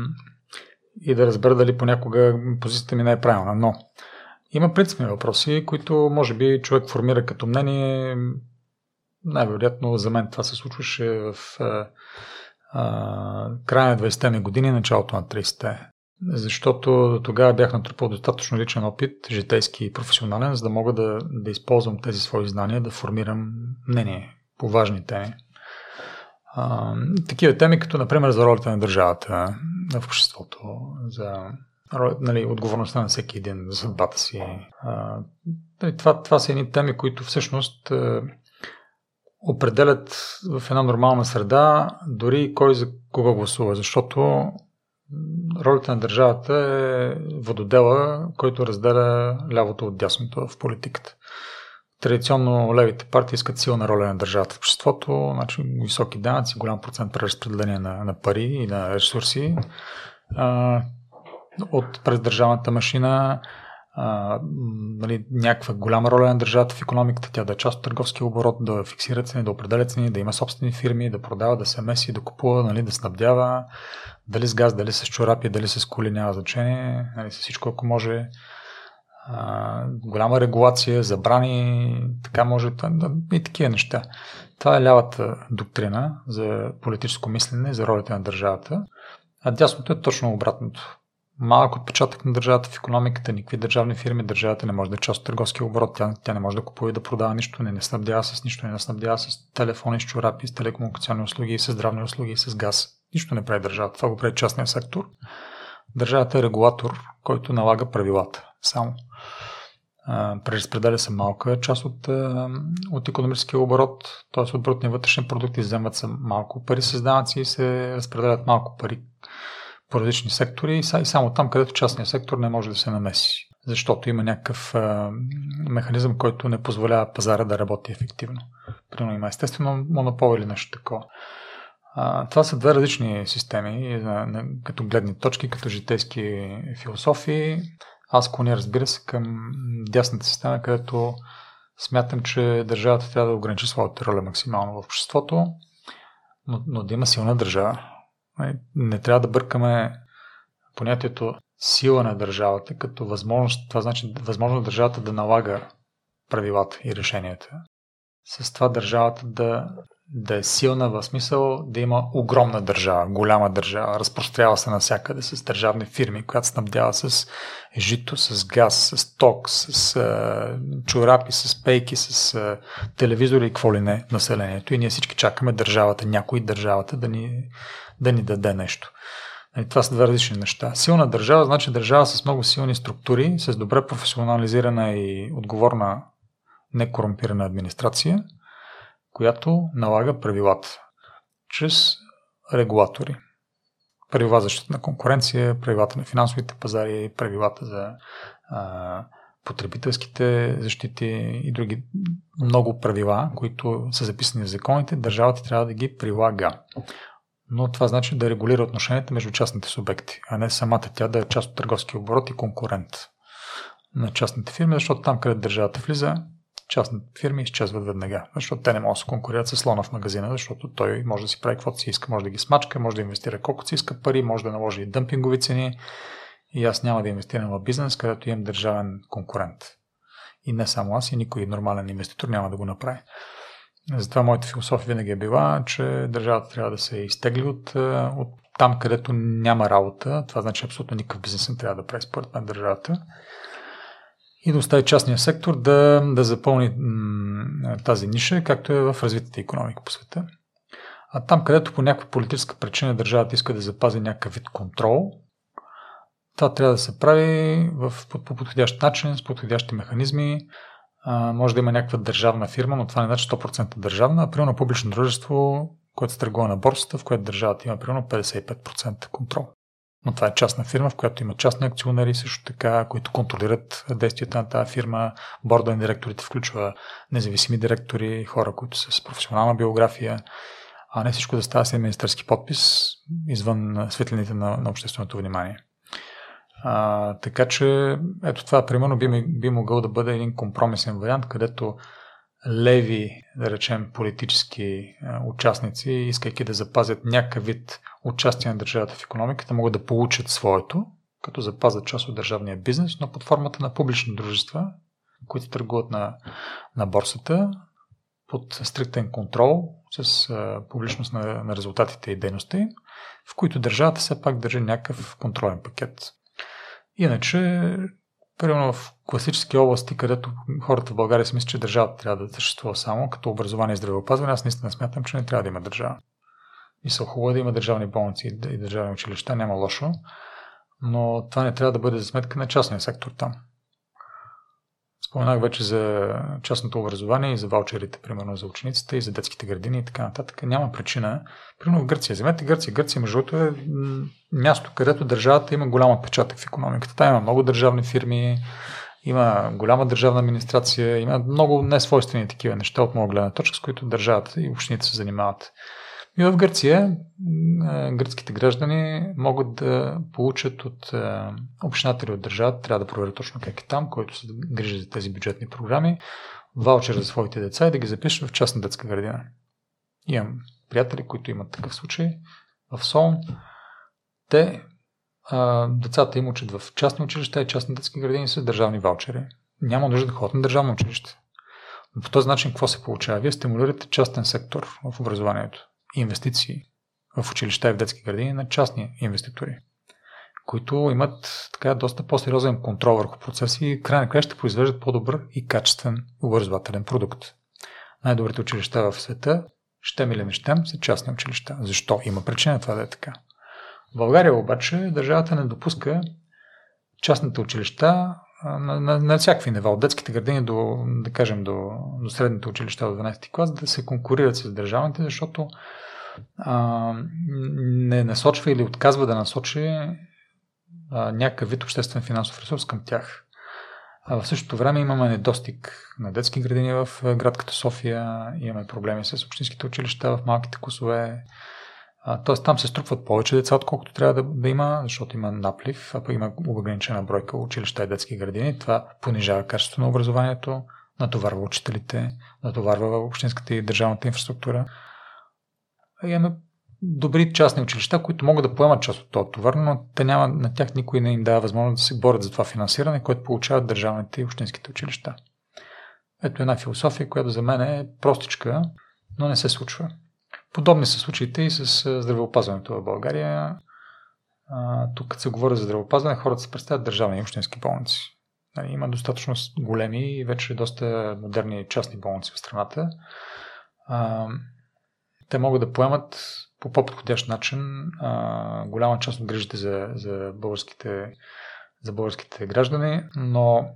и да разбера дали понякога позицията ми не е правилна. Но има принципни въпроси, които може би човек формира като мнение. Най-вероятно за мен това се случваше в а, а, края на 20-те години, началото на 30-те. Защото тогава бях натрупал достатъчно личен опит, житейски и професионален, за да мога да, да използвам тези свои знания, да формирам мнение по важни теми. А, такива теми, като например за ролята на държавата в обществото, за нали, отговорността на всеки един за съдбата си. А, нали, това, това са едни теми, които всъщност определят в една нормална среда дори кой за кого гласува, защото ролята на държавата е вододела, който разделя лявото от дясното в политиката. Традиционно левите партии искат силна роля на държавата в обществото, значи високи данъци, голям процент преразпределение на, на пари и на ресурси. А, от през държавната машина, а, нали, някаква голяма роля на държавата в економиката, тя да е част от търговския оборот, да фиксира цени, да определя цени, да има собствени фирми, да продава, да се меси, да купува, нали, да снабдява, дали с газ, дали с чорапи, дали с коли, няма значение, нали, с всичко, ако може голяма регулация, забрани, така може и такива неща. Това е лявата доктрина за политическо мислене, за ролята на държавата, а дясното е точно обратното. Малък отпечатък на държавата в економиката, никакви държавни фирми, държавата не може да е част от търговския оборот, тя, тя не може да купува и да продава нищо, не, не снабдява с нищо, не снабдява с телефони, с чорапи, с телекомуникационни услуги, с здравни услуги, с газ. Нищо не прави държавата. Това го прави частния сектор. Държавата е регулатор, който налага правилата. Само преразпределя се малка част от, от економическия оборот, т.е. от брутния вътрешен продукт, изземват се малко пари с данъци и се разпределят малко пари по различни сектори и само там, където частния сектор не може да се намеси. Защото има някакъв механизъм, който не позволява пазара да работи ефективно. Примерно има естествено монопол или нещо такова. Това са две различни системи, като гледни точки, като житейски философии. Аз клоня, разбира се, към дясната система, където смятам, че държавата трябва да ограничи своята роля максимално в обществото, но, но да има силна държава. Не трябва да бъркаме понятието сила на държавата като възможност, това значи възможност държавата да налага правилата и решенията. С това държавата да да е силна в смисъл да има огромна държава, голяма държава, разпрострява се навсякъде с държавни фирми, която снабдява с жито, с газ, с ток, с а, чорапи, с пейки, с а, телевизори и какво ли не населението. И ние всички чакаме държавата, някой държавата да ни, да ни даде нещо. Нали, това са две различни неща. Силна държава значи държава с много силни структури, с добре професионализирана и отговорна некорумпирана администрация – която налага правилата чрез регулатори. Правила за защита на конкуренция, правилата на финансовите пазари, правилата за а, потребителските защити и други много правила, които са записани в законите, държавата трябва да ги прилага. Но това значи да регулира отношенията между частните субекти, а не самата тя да е част от търговски оборот и конкурент. на частните фирми, защото там, където държавата влиза, частните фирми изчезват веднага, защото те не могат да се конкурират с слона в магазина, защото той може да си прави каквото си иска, може да ги смачка, може да инвестира колкото си иска пари, може да наложи и дъмпингови цени и аз няма да инвестирам в бизнес, където имам държавен конкурент. И не само аз, и никой нормален инвеститор няма да го направи. Затова моята философия винаги е била, че държавата трябва да се изтегли от, от там, където няма работа. Това значи абсолютно никакъв бизнес не трябва да прави според мен държавата и да остави частния сектор да, да запълни тази ниша, както е в развитите економика по света. А там, където по някаква политическа причина държавата иска да запази някакъв вид контрол, това трябва да се прави в, по, по подходящ начин, с подходящи механизми. А, може да има някаква държавна фирма, но това не значи 100% държавна, а примерно публично дружество, което се търгува на борсата, в което държавата има примерно 55% контрол но това е частна фирма, в която има частни акционери също така, които контролират действията на тази фирма. Борда на директорите включва независими директори, хора, които са с професионална биография, а не всичко да става с министърски подпис извън светлините на, на общественото внимание. А, така че, ето това, примерно, би, би могъл да бъде един компромисен вариант, където леви, да речем, политически участници, искайки да запазят някакъв вид участие на държавата в економиката, могат да получат своето, като запазят част от държавния бизнес, но под формата на публични дружества, които търгуват на, на борсата, под стриктен контрол, с а, публичност на, на резултатите и дейности, в които държавата все пак държи някакъв контролен пакет. Иначе Примерно в класически области, където хората в България си мислят, че държавата трябва да съществува само, като образование и здравеопазване, аз наистина смятам, че не трябва да има държава. Мисля, хубаво е да има държавни болници и държавни училища, няма лошо, но това не трябва да бъде за сметка на частния сектор там. Споменах вече за частното образование и за ваучерите, примерно за учениците и за детските градини и така нататък. Няма причина. Примерно в Гърция. Вземете Гърция. Гърция, между другото, е място, където държавата има голям отпечатък в економиката. Там има много държавни фирми, има голяма държавна администрация, има много несвойствени такива неща от моя гледна точка, с които държавата и общините се занимават. И в Гърция гръцките граждани могат да получат от общината или от държавата, трябва да проверят точно как е там, който се грижи за тези бюджетни програми, ваучер за своите деца и да ги запишат в частна детска градина. Имам приятели, които имат такъв случай в Солн. Те, а, децата им учат в частни училища и частни детски градини с държавни ваучери. Няма нужда да ходят на държавно училище. Но по този начин какво се получава? Вие стимулирате частен сектор в образованието инвестиции в училища и в детски градини на частни инвеститори, които имат така доста по-сериозен контрол върху процеси и край на края ще произвеждат по-добър и качествен образователен продукт. Най-добрите училища в света, щем или не щем, са частни училища. Защо? Има причина това да е така. В България обаче държавата не допуска частните училища на, на, на всякакви нива, от детските градини до, да кажем, до, до средните училища до 12 клас, да се конкурират с държавните, защото а, не насочва или отказва да насочи а, някакъв вид обществен финансов ресурс към тях. А в същото време имаме недостиг на детски градини в град като София, имаме проблеми с общинските училища в малките класове, Тоест там се струпват повече деца, отколкото трябва да, да има, защото има наплив, а има ограничена бройка училища и детски градини. Това понижава качеството на образованието, натоварва учителите, натоварва общинската и държавната инфраструктура. И имаме добри частни училища, които могат да поемат част от този товар, но те няма, на тях никой не им дава възможност да се борят за това финансиране, което получават държавните и общинските училища. Ето една философия, която за мен е простичка, но не се случва. Подобни са случаите и с здравеопазването в България. тук, като се говори за здравеопазване, хората се представят държавни и общински болници. Нали, има достатъчно големи и вече доста модерни частни болници в страната. те могат да поемат по по-подходящ начин голяма част от грижите за, за, българските, за българските граждани, но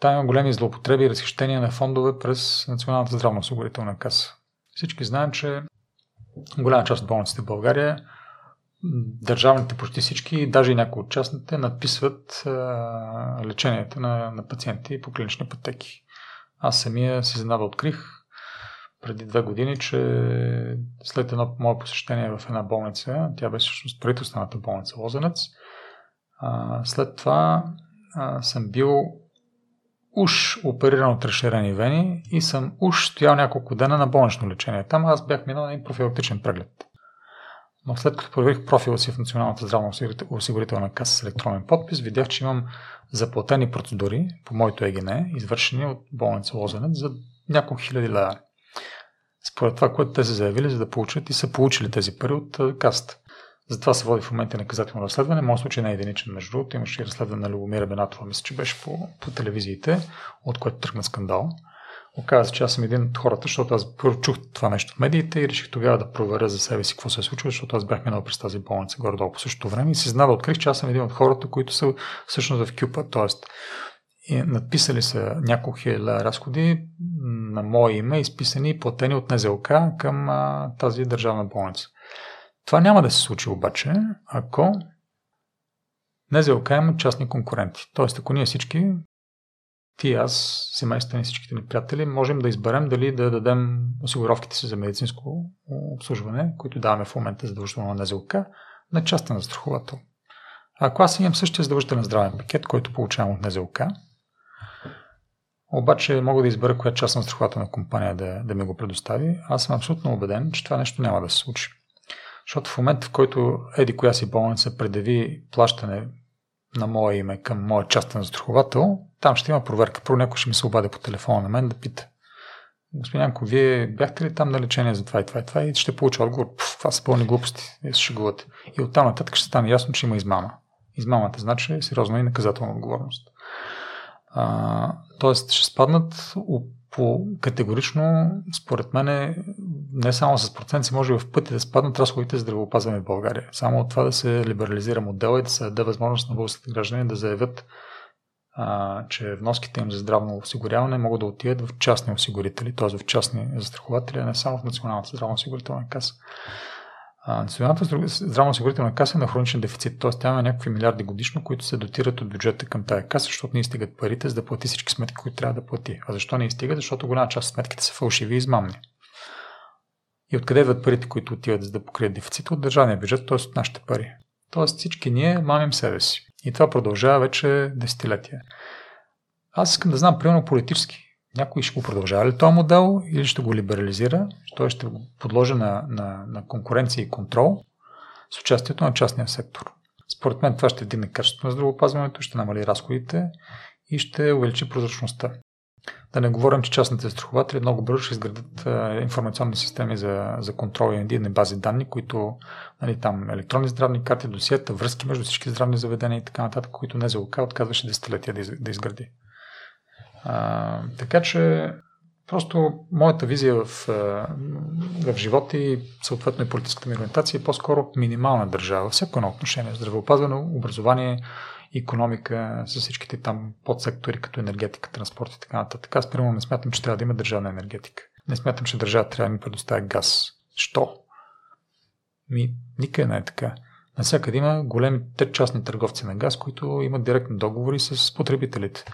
там има големи злоупотреби и разхищения на фондове през Националната здравноосигурителна каса. Всички знаем, че голяма част от болниците в България, държавните почти всички, даже и някои от частните, надписват а, лечението на, на пациенти по клинични пътеки. Аз самия си изненада открих преди две години, че след едно мое посещение в една болница, тя беше всъщност правителствената болница Лозенец, а, след това а, съм бил уж опериран от разширени вени и съм уж стоял няколко дена на болнично лечение. Там аз бях минал на един профилактичен преглед. Но след като проверих профила си в Националната здравна осигурителна каса с електронен подпис, видях, че имам заплатени процедури по моето ЕГН, извършени от болница Лозенец за няколко хиляди лева. Според това, което те са заявили, за да получат и са получили тези пари от каста. Затова се води в момента наказателно разследване. Моят случай не е единичен, между другото. Имаше и разследване на Любомира Бенатова, мисля, че беше по, по телевизиите, от което тръгна скандал. Оказва се, че аз съм един от хората, защото аз първо чух това нещо в медиите и реших тогава да проверя за себе си какво се е случило, защото аз бях минал през тази болница горе-долу по същото време и си знава, открих, че аз съм един от хората, които са всъщност в Кюпа. Тоест, и надписали са няколко хиляди разходи на мое име, изписани и платени от НЗЛК към а, тази държавна болница. Това няма да се случи обаче, ако НЗЛК има частни конкуренти. Тоест, ако ние всички, ти, аз, семейството ни, всичките ни приятели, можем да изберем дали да дадем осигуровките си за медицинско обслужване, които даваме в момента задължително на НЗЛК, на частен застраховател. Ако аз имам същия задължителен здравен пакет, който получавам от НЗЛК, обаче мога да избера коя частна застрахователна компания да, да ми го предостави, аз съм абсолютно убеден, че това нещо няма да се случи. Защото в момента, в който еди коя си болница предяви плащане на мое име към моя частен застраховател, там ще има проверка. Първо някой ще ми се обади по телефона на мен да пита. Господин Янко, вие бяхте ли там на лечение за това и това и това? И ще получа отговор. Пф, това са пълни глупости. И се шегувате. И оттам нататък ще стане ясно, че има измама. Измамата значи сериозна и наказателна отговорност. А, тоест ще спаднат по категорично, според мен, не само с проценти, може и в пъти да спаднат разходите за здравеопазване в България. Само от това да се либерализира модела и да се даде възможност на българските граждани да заявят, а, че вноските им за здравно осигуряване могат да отидат в частни осигурители, т.е. в частни застрахователи, а не само в Националната здравна осигурителна каса. Националната здравноосигурителна каса е на хроничен дефицит, т.е. тя има някакви милиарди годишно, които се дотират от бюджета към тая каса, защото не стигат парите, за да плати всички сметки, които трябва да плати. А защо не стигат? Защото голяма част от сметките са фалшиви и измамни. И откъде идват парите, които отиват за да покрият дефицит? От държавния бюджет, т.е. от нашите пари. Тоест всички ние мамим себе си. И това продължава вече десетилетия. Аз искам да знам, примерно политически, някой ще го продължава ли този модел или ще го либерализира, той ще го подложи на, на, на конкуренция и контрол с участието на частния сектор. Според мен това ще вдигне качеството на здравеопазването, ще намали разходите и ще увеличи прозрачността. Да не говорим, че частните застрахователи много бързо ще изградат информационни системи за, за контрол и единни бази данни, които нали, там електронни здравни карти, досиета, връзки между всички здравни заведения и така нататък, които НЗОК отказваше десетилетия да изгради. А, така че просто моята визия в, в живота и съответно и политическата ми ориентация е по-скоро минимална държава. Всяко едно отношение. Здравеопазване, образование, економика, с всичките там подсектори, като енергетика, транспорт и така нататък. Аз, примерно, не смятам, че трябва да има държавна енергетика. Не смятам, че държава трябва да ми предоставя газ. Що? Ми, никъде не е така. Насякъде има големи частни търговци на газ, които имат директни договори с потребителите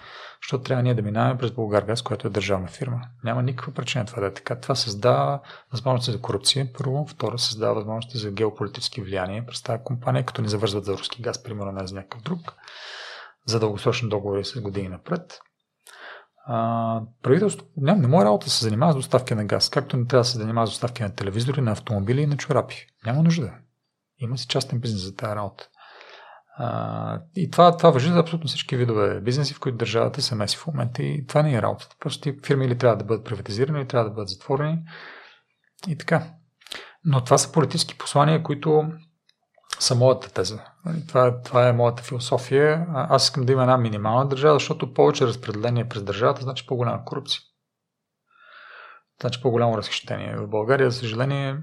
защото трябва ние да минаваме през Българгаз, която е държавна фирма. Няма никаква причина това да е така. Това създава възможности за корупция, първо. Второ, създава възможности за геополитически влияние през тази компания, като ни завързват за руски газ, примерно не за някакъв друг, за дългосрочни договори с години напред. Правителството не, не може работа да се занимава с доставки на газ, както не трябва да се занимава с доставки на телевизори, на автомобили и на чорапи. Няма нужда. Има си частен бизнес за тази работа. А, и това, това въжи за абсолютно всички видове бизнеси, в които държавата се меси в момента и това не е работата. Просто фирми или трябва да бъдат приватизирани, или трябва да бъдат затворени и така. Но това са политически послания, които са моята теза. Нали, това, това е моята философия. Аз искам да има една минимална държава, защото повече разпределение през държавата значи по-голяма корупция. Значи по-голямо разхищение. В България, за съжаление,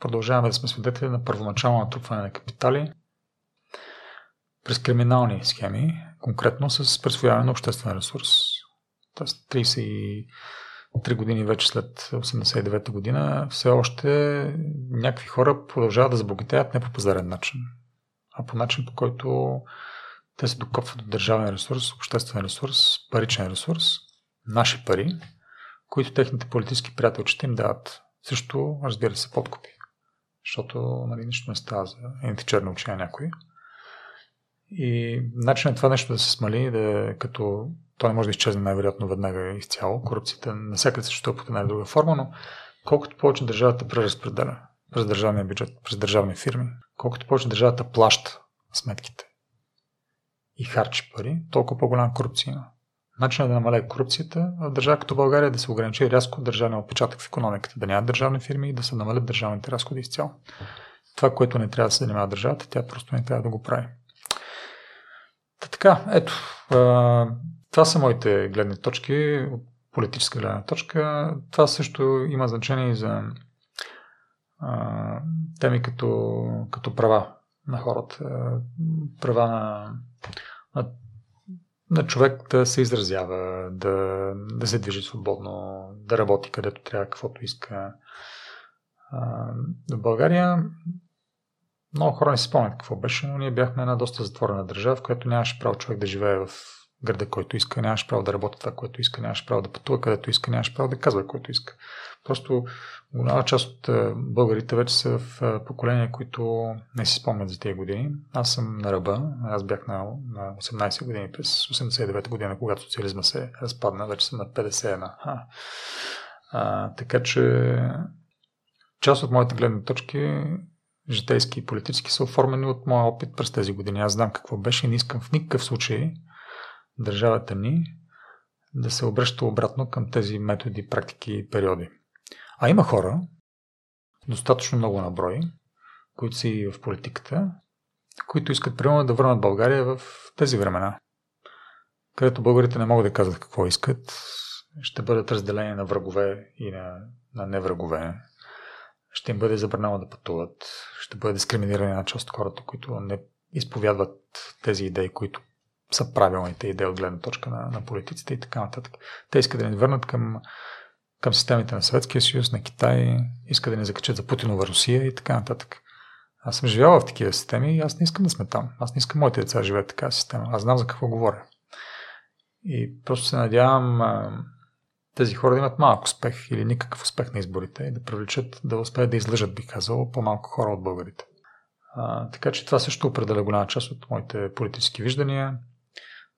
продължаваме да сме свидетели на първоначално натрупване на капитали, през криминални схеми, конкретно с присвояване на обществен ресурс. Тоест 33 години вече след 89-та година, все още някакви хора продължават да забогатеят не по пазарен начин, а по начин по който те се докопват от държавен ресурс, обществен ресурс, паричен ресурс, наши пари, които техните политически приятелчета им дават. Също, разбира се, подкупи. Защото нали, нищо не става за едните черни очи на някои. И начинът това нещо да се смали, да, като то не може да изчезне най-вероятно веднага изцяло. Корупцията навсякъде съществува под една или друга форма, но колкото повече държавата преразпределя през държавния бюджет, през държавни фирми, колкото повече държавата плаща сметките и харчи пари, толкова по-голяма корупция има. Начинът да намаля корупцията в държава като България да се ограничи рязко държавния отпечатък в економиката, да няма държавни фирми и да се намалят държавните разходи изцяло. Това, което не трябва да се занимава държавата, тя просто не трябва да го прави. Та така, ето, това са моите гледни точки политическа гледна точка. Това също има значение и за теми като, като права на хората. Права на, на, на човек да се изразява, да, да се движи свободно, да работи където трябва, каквото иска. В България много хора не си спомнят какво беше, но ние бяхме една доста затворена държава, в която нямаше право човек да живее в града, който иска, нямаш право да работи това, което иска, нямаш право да пътува където иска, нямаш право да казва, което иска. Просто голяма част от българите вече са в поколения, които не си спомнят за тези години. Аз съм на ръба, аз бях на, на 18 години през 89 година, когато социализма се разпадна, вече съм на 51. А, а, така че част от моите гледни точки житейски и политически са оформени от моя опит през тези години. Аз знам какво беше и не искам в никакъв случай държавата ни да се обръща обратно към тези методи, практики и периоди. А има хора, достатъчно много на брой, които са и в политиката, които искат примерно да върнат България в тези времена, където българите не могат да казват какво искат, ще бъдат разделени на врагове и на, на неврагове, ще им бъде забранено да пътуват, ще бъде дискриминирани на част от хората, които не изповядват тези идеи, които са правилните идеи от гледна точка на, на политиците и така нататък. Те искат да ни върнат към, към системите на Съветския съюз, на Китай, искат да ни закачат за Путинова Русия и така нататък. Аз съм живял в такива системи и аз не искам да сме там. Аз не искам моите деца да живеят в такава система. Аз знам за какво говоря. И просто се надявам тези хора да имат малък успех или никакъв успех на изборите и да привлечат, да успеят да излъжат, бих казал, по-малко хора от българите. А, така че това също определя голяма част от моите политически виждания.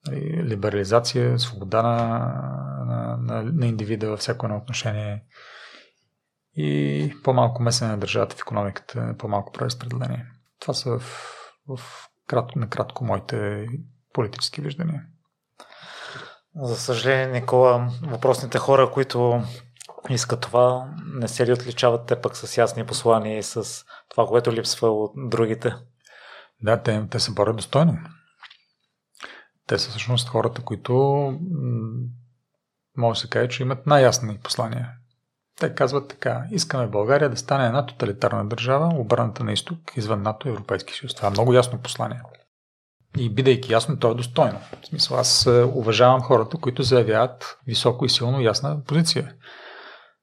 Нали, либерализация, свобода на, на, на, на индивида във всяко едно отношение и по-малко месене на държавата в економиката, по-малко преразпределение. Това са в, в кратко, накратко моите политически виждания. За съжаление, Никола, въпросните хора, които искат това, не се ли отличават те пък с ясни послания и с това, което липсва от другите? Да, те, те се борят достойно. Те са всъщност хората, които може да се каже, че имат най-ясни послания. Те казват така, искаме България да стане една тоталитарна държава, обърната на изток, извън НАТО и Европейски съюз. Това е много ясно послание. И бидейки ясно, то е достойно. В смисъл, аз е, уважавам хората, които заявяват високо и силно ясна позиция.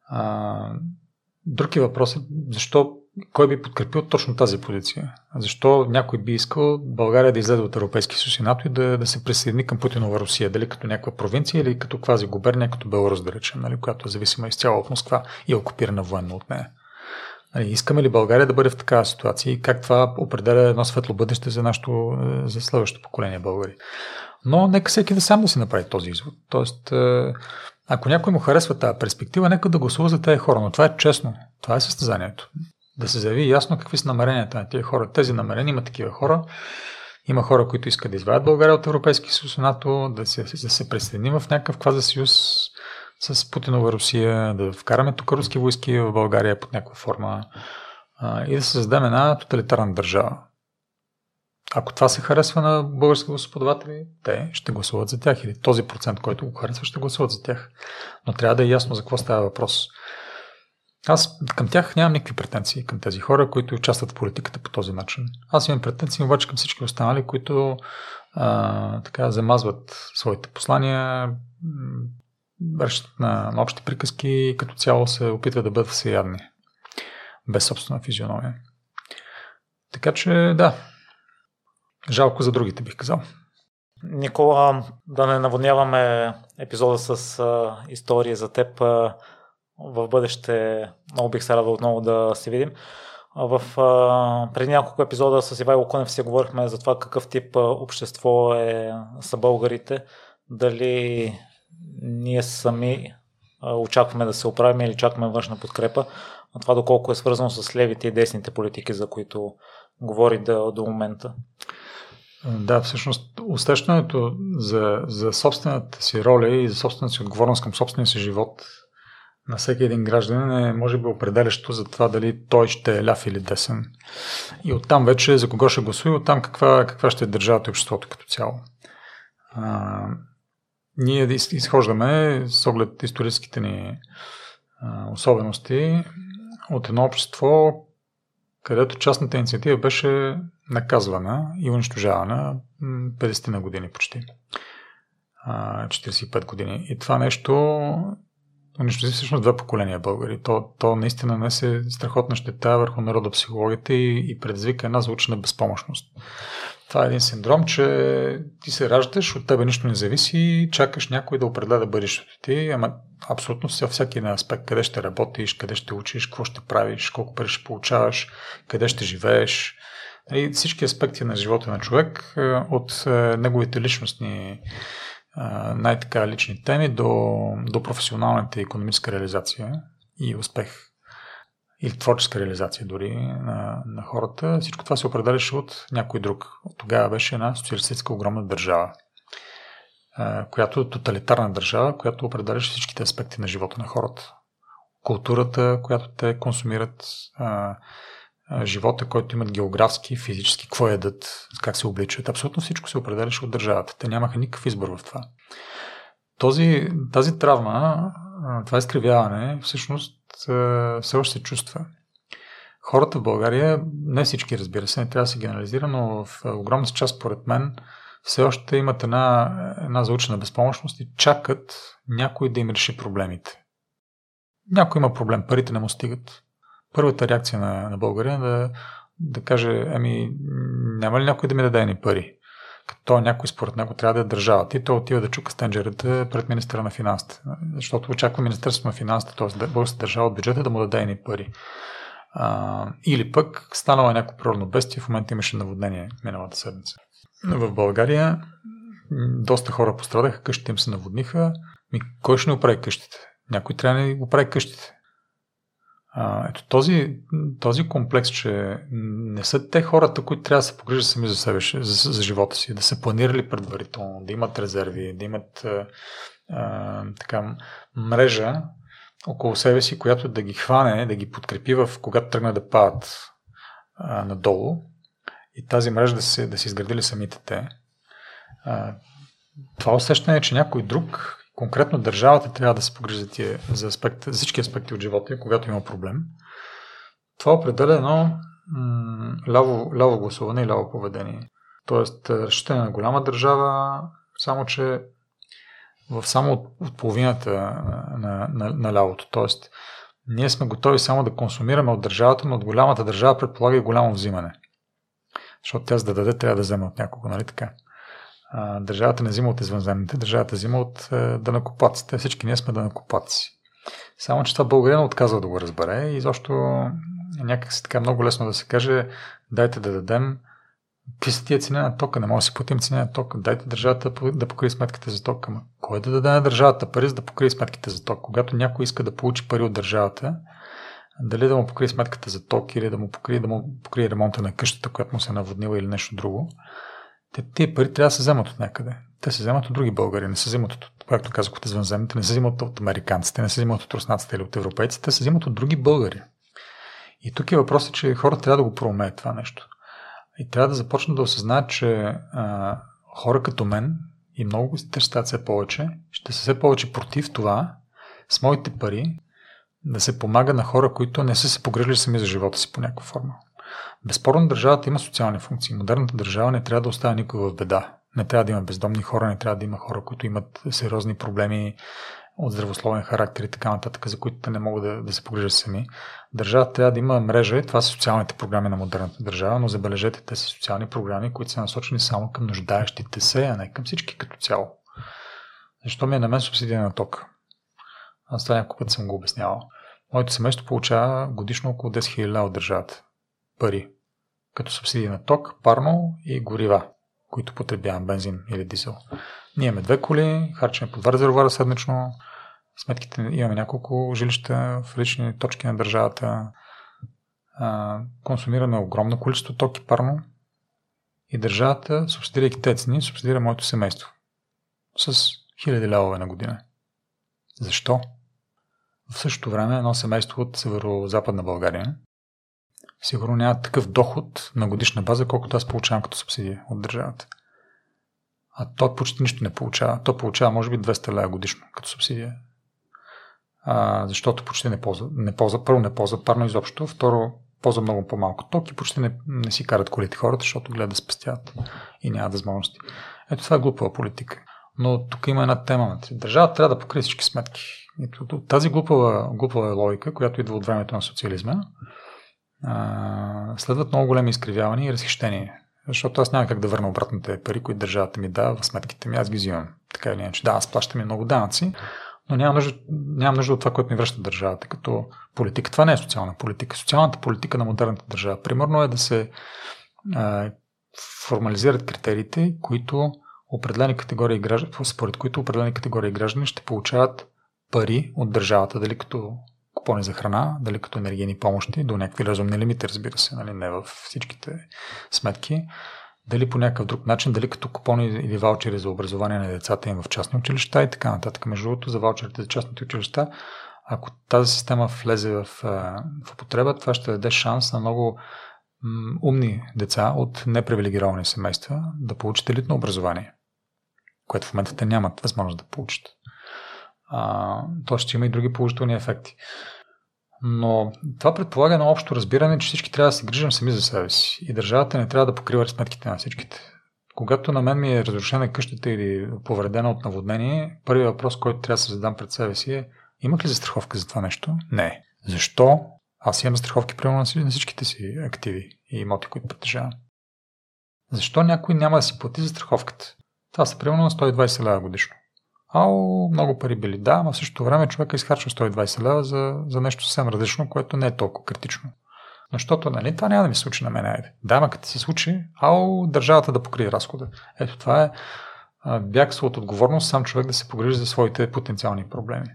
А, други въпрос е защо кой би подкрепил точно тази позиция? Защо някой би искал България да излезе от Европейски съюз и НАТО и да, да се присъедини към Путинова Русия? Дали като някаква провинция или като квази губерния, като Беларус, да речем, нали, която е зависима изцяло от Москва и е окупирана военно от нея? Нали, искаме ли България да бъде в такава ситуация и как това определя едно светло бъдеще за, нашото, за следващото поколение българи? Но нека всеки да сам да си направи този извод. Тоест, е, ако някой му харесва тази перспектива, нека да гласува за тези хора. Но това е честно. Това е състезанието да се заяви ясно какви са намеренията на тези хора. Тези намерения има такива хора. Има хора, които искат да извадят България от Европейски съюз, НАТО, да се, да се присъединим в някакъв кваза съюз с Путинова Русия, да вкараме тук руски войски в България под някаква форма а, и да създадем една тоталитарна държава. Ако това се харесва на български господаватели, те ще гласуват за тях или този процент, който го харесва, ще гласуват за тях. Но трябва да е ясно за какво става въпрос. Аз към тях нямам никакви претенции към тези хора, които участват в политиката по този начин. Аз имам претенции обаче към всички останали, които а, така замазват своите послания, вършат на, на общи приказки и като цяло се опитват да бъдат всеядни, без собствена физиономия. Така че да, жалко за другите бих казал. Никола, да не наводняваме епизода с а, история за теб. А, в бъдеще много бих се радвал отново да се видим. В а, преди няколко епизода с Ивайло Конев си говорихме за това какъв тип общество е, са българите. Дали ние сами очакваме да се оправим или чакаме външна подкрепа. А това доколко е свързано с левите и десните политики, за които говори до, до момента. Да, всъщност усещането за, за собствената си роля и за собствената си отговорност към собствения си живот на всеки един гражданин е, може би, определящо за това дали той ще е ляв или десен. И оттам вече за кого ще гласува, оттам каква, каква ще е държавата и обществото като цяло. А, ние изхождаме с оглед историческите ни а, особености от едно общество, където частната инициатива беше наказвана и унищожавана 50 на години почти. 45 години. И това нещо унищожи всъщност две поколения българи. То, то наистина несе страхотна щета върху народа психологията и, и предизвика една звучна безпомощност. Това е един синдром, че ти се раждаш, от тебе нищо не зависи чакаш някой да определя бъдещето ти, ама абсолютно във всеки един аспект, къде ще работиш, къде ще учиш, какво ще правиш, колко пари ще получаваш, къде ще живееш. Нали, всички аспекти на живота на човек, е, от е, неговите личностни най-така лични теми до, до професионалната економическа реализация и успех или творческа реализация дори на, на хората, всичко това се определяше от някой друг. Тогава беше една социалистическа огромна държава, която е тоталитарна държава, която определяше всичките аспекти на живота на хората. Културата, която те консумират, живота, който имат географски, физически, какво едат, как се обличат. Абсолютно всичко се определяше от държавата. Те нямаха никакъв избор в това. Този, тази травма, това изкривяване, всъщност все още се чувства. Хората в България, не всички разбира се, не трябва да се генерализира, но в огромна част, според мен, все още имат една, една заучена безпомощност и чакат някой да им реши проблемите. Някой има проблем, парите не му стигат. Първата реакция на, на България е да, да каже, ами няма ли някой да ми даде ни пари? Като някой според него трябва да е държавата и той отива да чука стенджерата пред министра на финансите. Защото очаква Министерството на финансите, т.е. българската държава от бюджета да му даде ни пари. А, или пък станало е някакво природно бестие, в момента имаше наводнение миналата седмица. В България доста хора пострадаха, къщите им се наводниха. Ми, кой ще ни оправи къщите? Някой трябва да ни оправи къщите. Ето този, този комплекс, че не са те хората, които трябва да се погрижат сами за себе си, за, за живота си, да се планирали предварително, да имат резерви, да имат а, така, мрежа около себе си, която да ги хване, да ги подкрепи в когато тръгне да падат а, надолу и тази мрежа да се, да изградили самите те. А, това усещане е, че някой друг конкретно държавата трябва да се погрижи за, за, аспект, всички аспекти от живота, когато има проблем. Това определя едно м- ляво, ляво гласуване и ляво поведение. Тоест, разчитане на голяма държава, само че в само от, от половината на, на, на лявото. Тоест, ние сме готови само да консумираме от държавата, но от голямата държава предполага и голямо взимане. Защото тя за да даде, трябва да вземе от някого, нали така? Държавата не взима от извънземните, държавата взима от е, дънакопаците. Всички ние сме дънакопаци. Само, че това България не отказва да го разбере и защо някак си така много лесно да се каже дайте да дадем какви са тия на тока, не може да си платим цена на тока, дайте държавата да покрие сметките за ток. Ама кой да даде на държавата пари, за да покрие сметките за ток? Когато някой иска да получи пари от държавата, дали да му покрие сметката за ток или да му покрие, да му покрие ремонта на къщата, която му се е наводнила или нещо друго, те, тези пари трябва да се вземат от някъде. Те се вземат от други българи, не се вземат от, както казах, от извънземните, не се вземат от американците, не се вземат от руснаците или от европейците, те се вземат от други българи. И тук е въпросът, че хората трябва да го проумеят това нещо. И трябва да започнат да осъзнаят, че а, хора като мен и много те стават все повече, ще се все повече против това с моите пари да се помага на хора, които не са се погрежили сами за живота си по някаква форма. Безспорно държавата има социални функции. Модерната държава не трябва да оставя никой в беда. Не трябва да има бездомни хора, не трябва да има хора, които имат сериозни проблеми от здравословен характер и така нататък, за които те не могат да, да се погрижат сами. Държавата трябва да има мрежа и това са социалните програми на модерната държава, но забележете, те са социални програми, които са насочени само към нуждаещите се, а не към всички като цяло. Защо ми е на мен субсидия на ток? Аз това няколко път съм го обяснявал. Моето семейство получава годишно около 10 000 от държавата пари, като субсидии на ток, парно и горива, които потребявам бензин или дизел. Ние имаме две коли, харчим по два резервуара седмично, сметките имаме няколко жилища в лични точки на държавата, консумираме огромно количество токи парно и държавата, субсидирайки тези цени, субсидира моето семейство с хиляди левове на година. Защо? В същото време едно семейство от северо-западна България сигурно няма такъв доход на годишна база, колкото аз получавам като субсидия от държавата. А то почти нищо не получава. То получава може би 200 лева годишно като субсидия. А, защото почти не ползва, не ползва. Първо не ползва парно изобщо, второ ползва много по-малко ток и почти не, не си карат колите хората, защото гледат да спестяват и нямат възможности. Ето това е глупава политика. Но тук има една тема. Държавата трябва да покрие всички сметки. Тази глупава, глупава логика, която идва от времето на социализма, следват много големи изкривявания и разхищения. Защото аз няма как да върна обратните пари, които държавата ми дава в сметките ми. Аз ги взимам. Така или иначе. Да, аз плащам и много данъци, но нямам нужда, нямам нужда от това, което ми връща държавата като политика. Това не е социална политика. Социалната политика на модерната държава, примерно, е да се а, формализират критериите, които определени категории граждани, според които определени категории граждани ще получават пари от държавата, дали като купони за храна, дали като енергийни помощи, до някакви разумни лимити, разбира се, нали, не във всичките сметки, дали по някакъв друг начин, дали като купони или ваучери за образование на децата им в частни училища и така нататък. Между другото, за ваучерите за частните училища, ако тази система влезе в, в употреба, това ще даде шанс на много умни деца от непривилегировани семейства да получат елитно образование, което в момента те нямат възможност да получат. То ще има и други положителни ефекти. Но това предполага едно общо разбиране, че всички трябва да се грижим сами за себе си и държавата не трябва да покрива сметките на всичките. Когато на мен ми е разрушена къщата или повредена от наводнение, първият въпрос, който трябва да се задам пред себе си е имах ли застраховка за това нещо? Не. Защо? Аз имам застраховки примерно на всичките си активи и имоти, които притежавам. Защо някой няма да си плати застраховката? Това са примерно на 120 лева годишно. Ау, много пари били. Да, но в същото време човека изхарчва 120 лева за, за нещо съвсем различно, което не е толкова критично. Но защото, нали, това няма да ми случи на мен, айде. Да, ма като се случи, ау, държавата да покрие разхода. Ето това е бягство от отговорност сам човек да се погрижи за своите потенциални проблеми.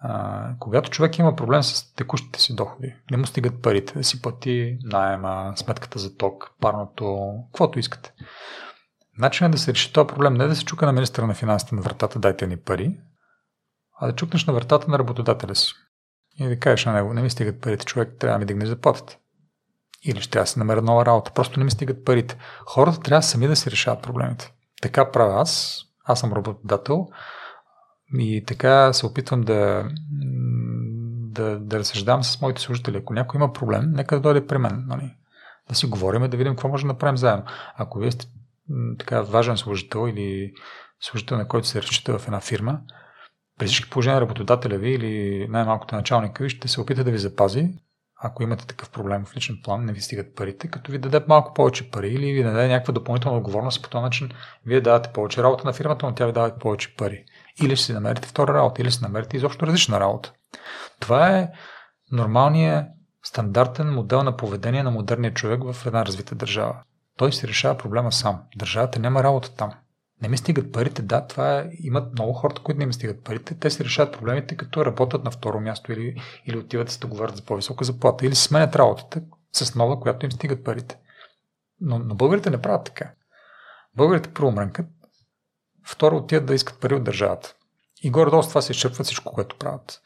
А, когато човек има проблем с текущите си доходи, не му стигат парите да си плати найема, сметката за ток, парното, каквото искате. Начинът да се реши този проблем не е да се чука на министра на финансите на вратата, дайте ни пари, а да чукнеш на вратата на работодателя си. И да кажеш на него, не ми стигат парите, човек, трябва да ми дигнеш заплатата. Или ще трябва да се намеря нова работа. Просто не ми стигат парите. Хората трябва сами да си решават проблемите. Така правя аз. Аз съм работодател. И така се опитвам да, да, да разсъждавам с моите служители. Ако някой има проблем, нека да дойде при мен. Нали? Да си говорим, да видим какво може да направим заедно. Ако вие сте така важен служител или служител, на който се разчита в една фирма, при всички положения работодателя ви или най-малкото началника ви ще се опита да ви запази, ако имате такъв проблем в личен план, не ви стигат парите, като ви даде малко повече пари или ви даде някаква допълнителна отговорност, по този начин вие давате повече работа на фирмата, но тя ви дава повече пари. Или ще си намерите втора работа, или ще намерите изобщо различна работа. Това е нормалният стандартен модел на поведение на модерния човек в една развита държава. Той си решава проблема сам. Държавата няма работа там. Не ми стигат парите, да, това е, имат много хората, които не ми стигат парите. Те си решават проблемите, като работят на второ място или, или отиват да се договарят за по-висока заплата, или сменят работата с нова, която им стигат парите. Но, но българите не правят така. Българите първо мрънкат, второ отиват да искат пари от държавата. И горе-долу с това се изчерпват всичко, което правят.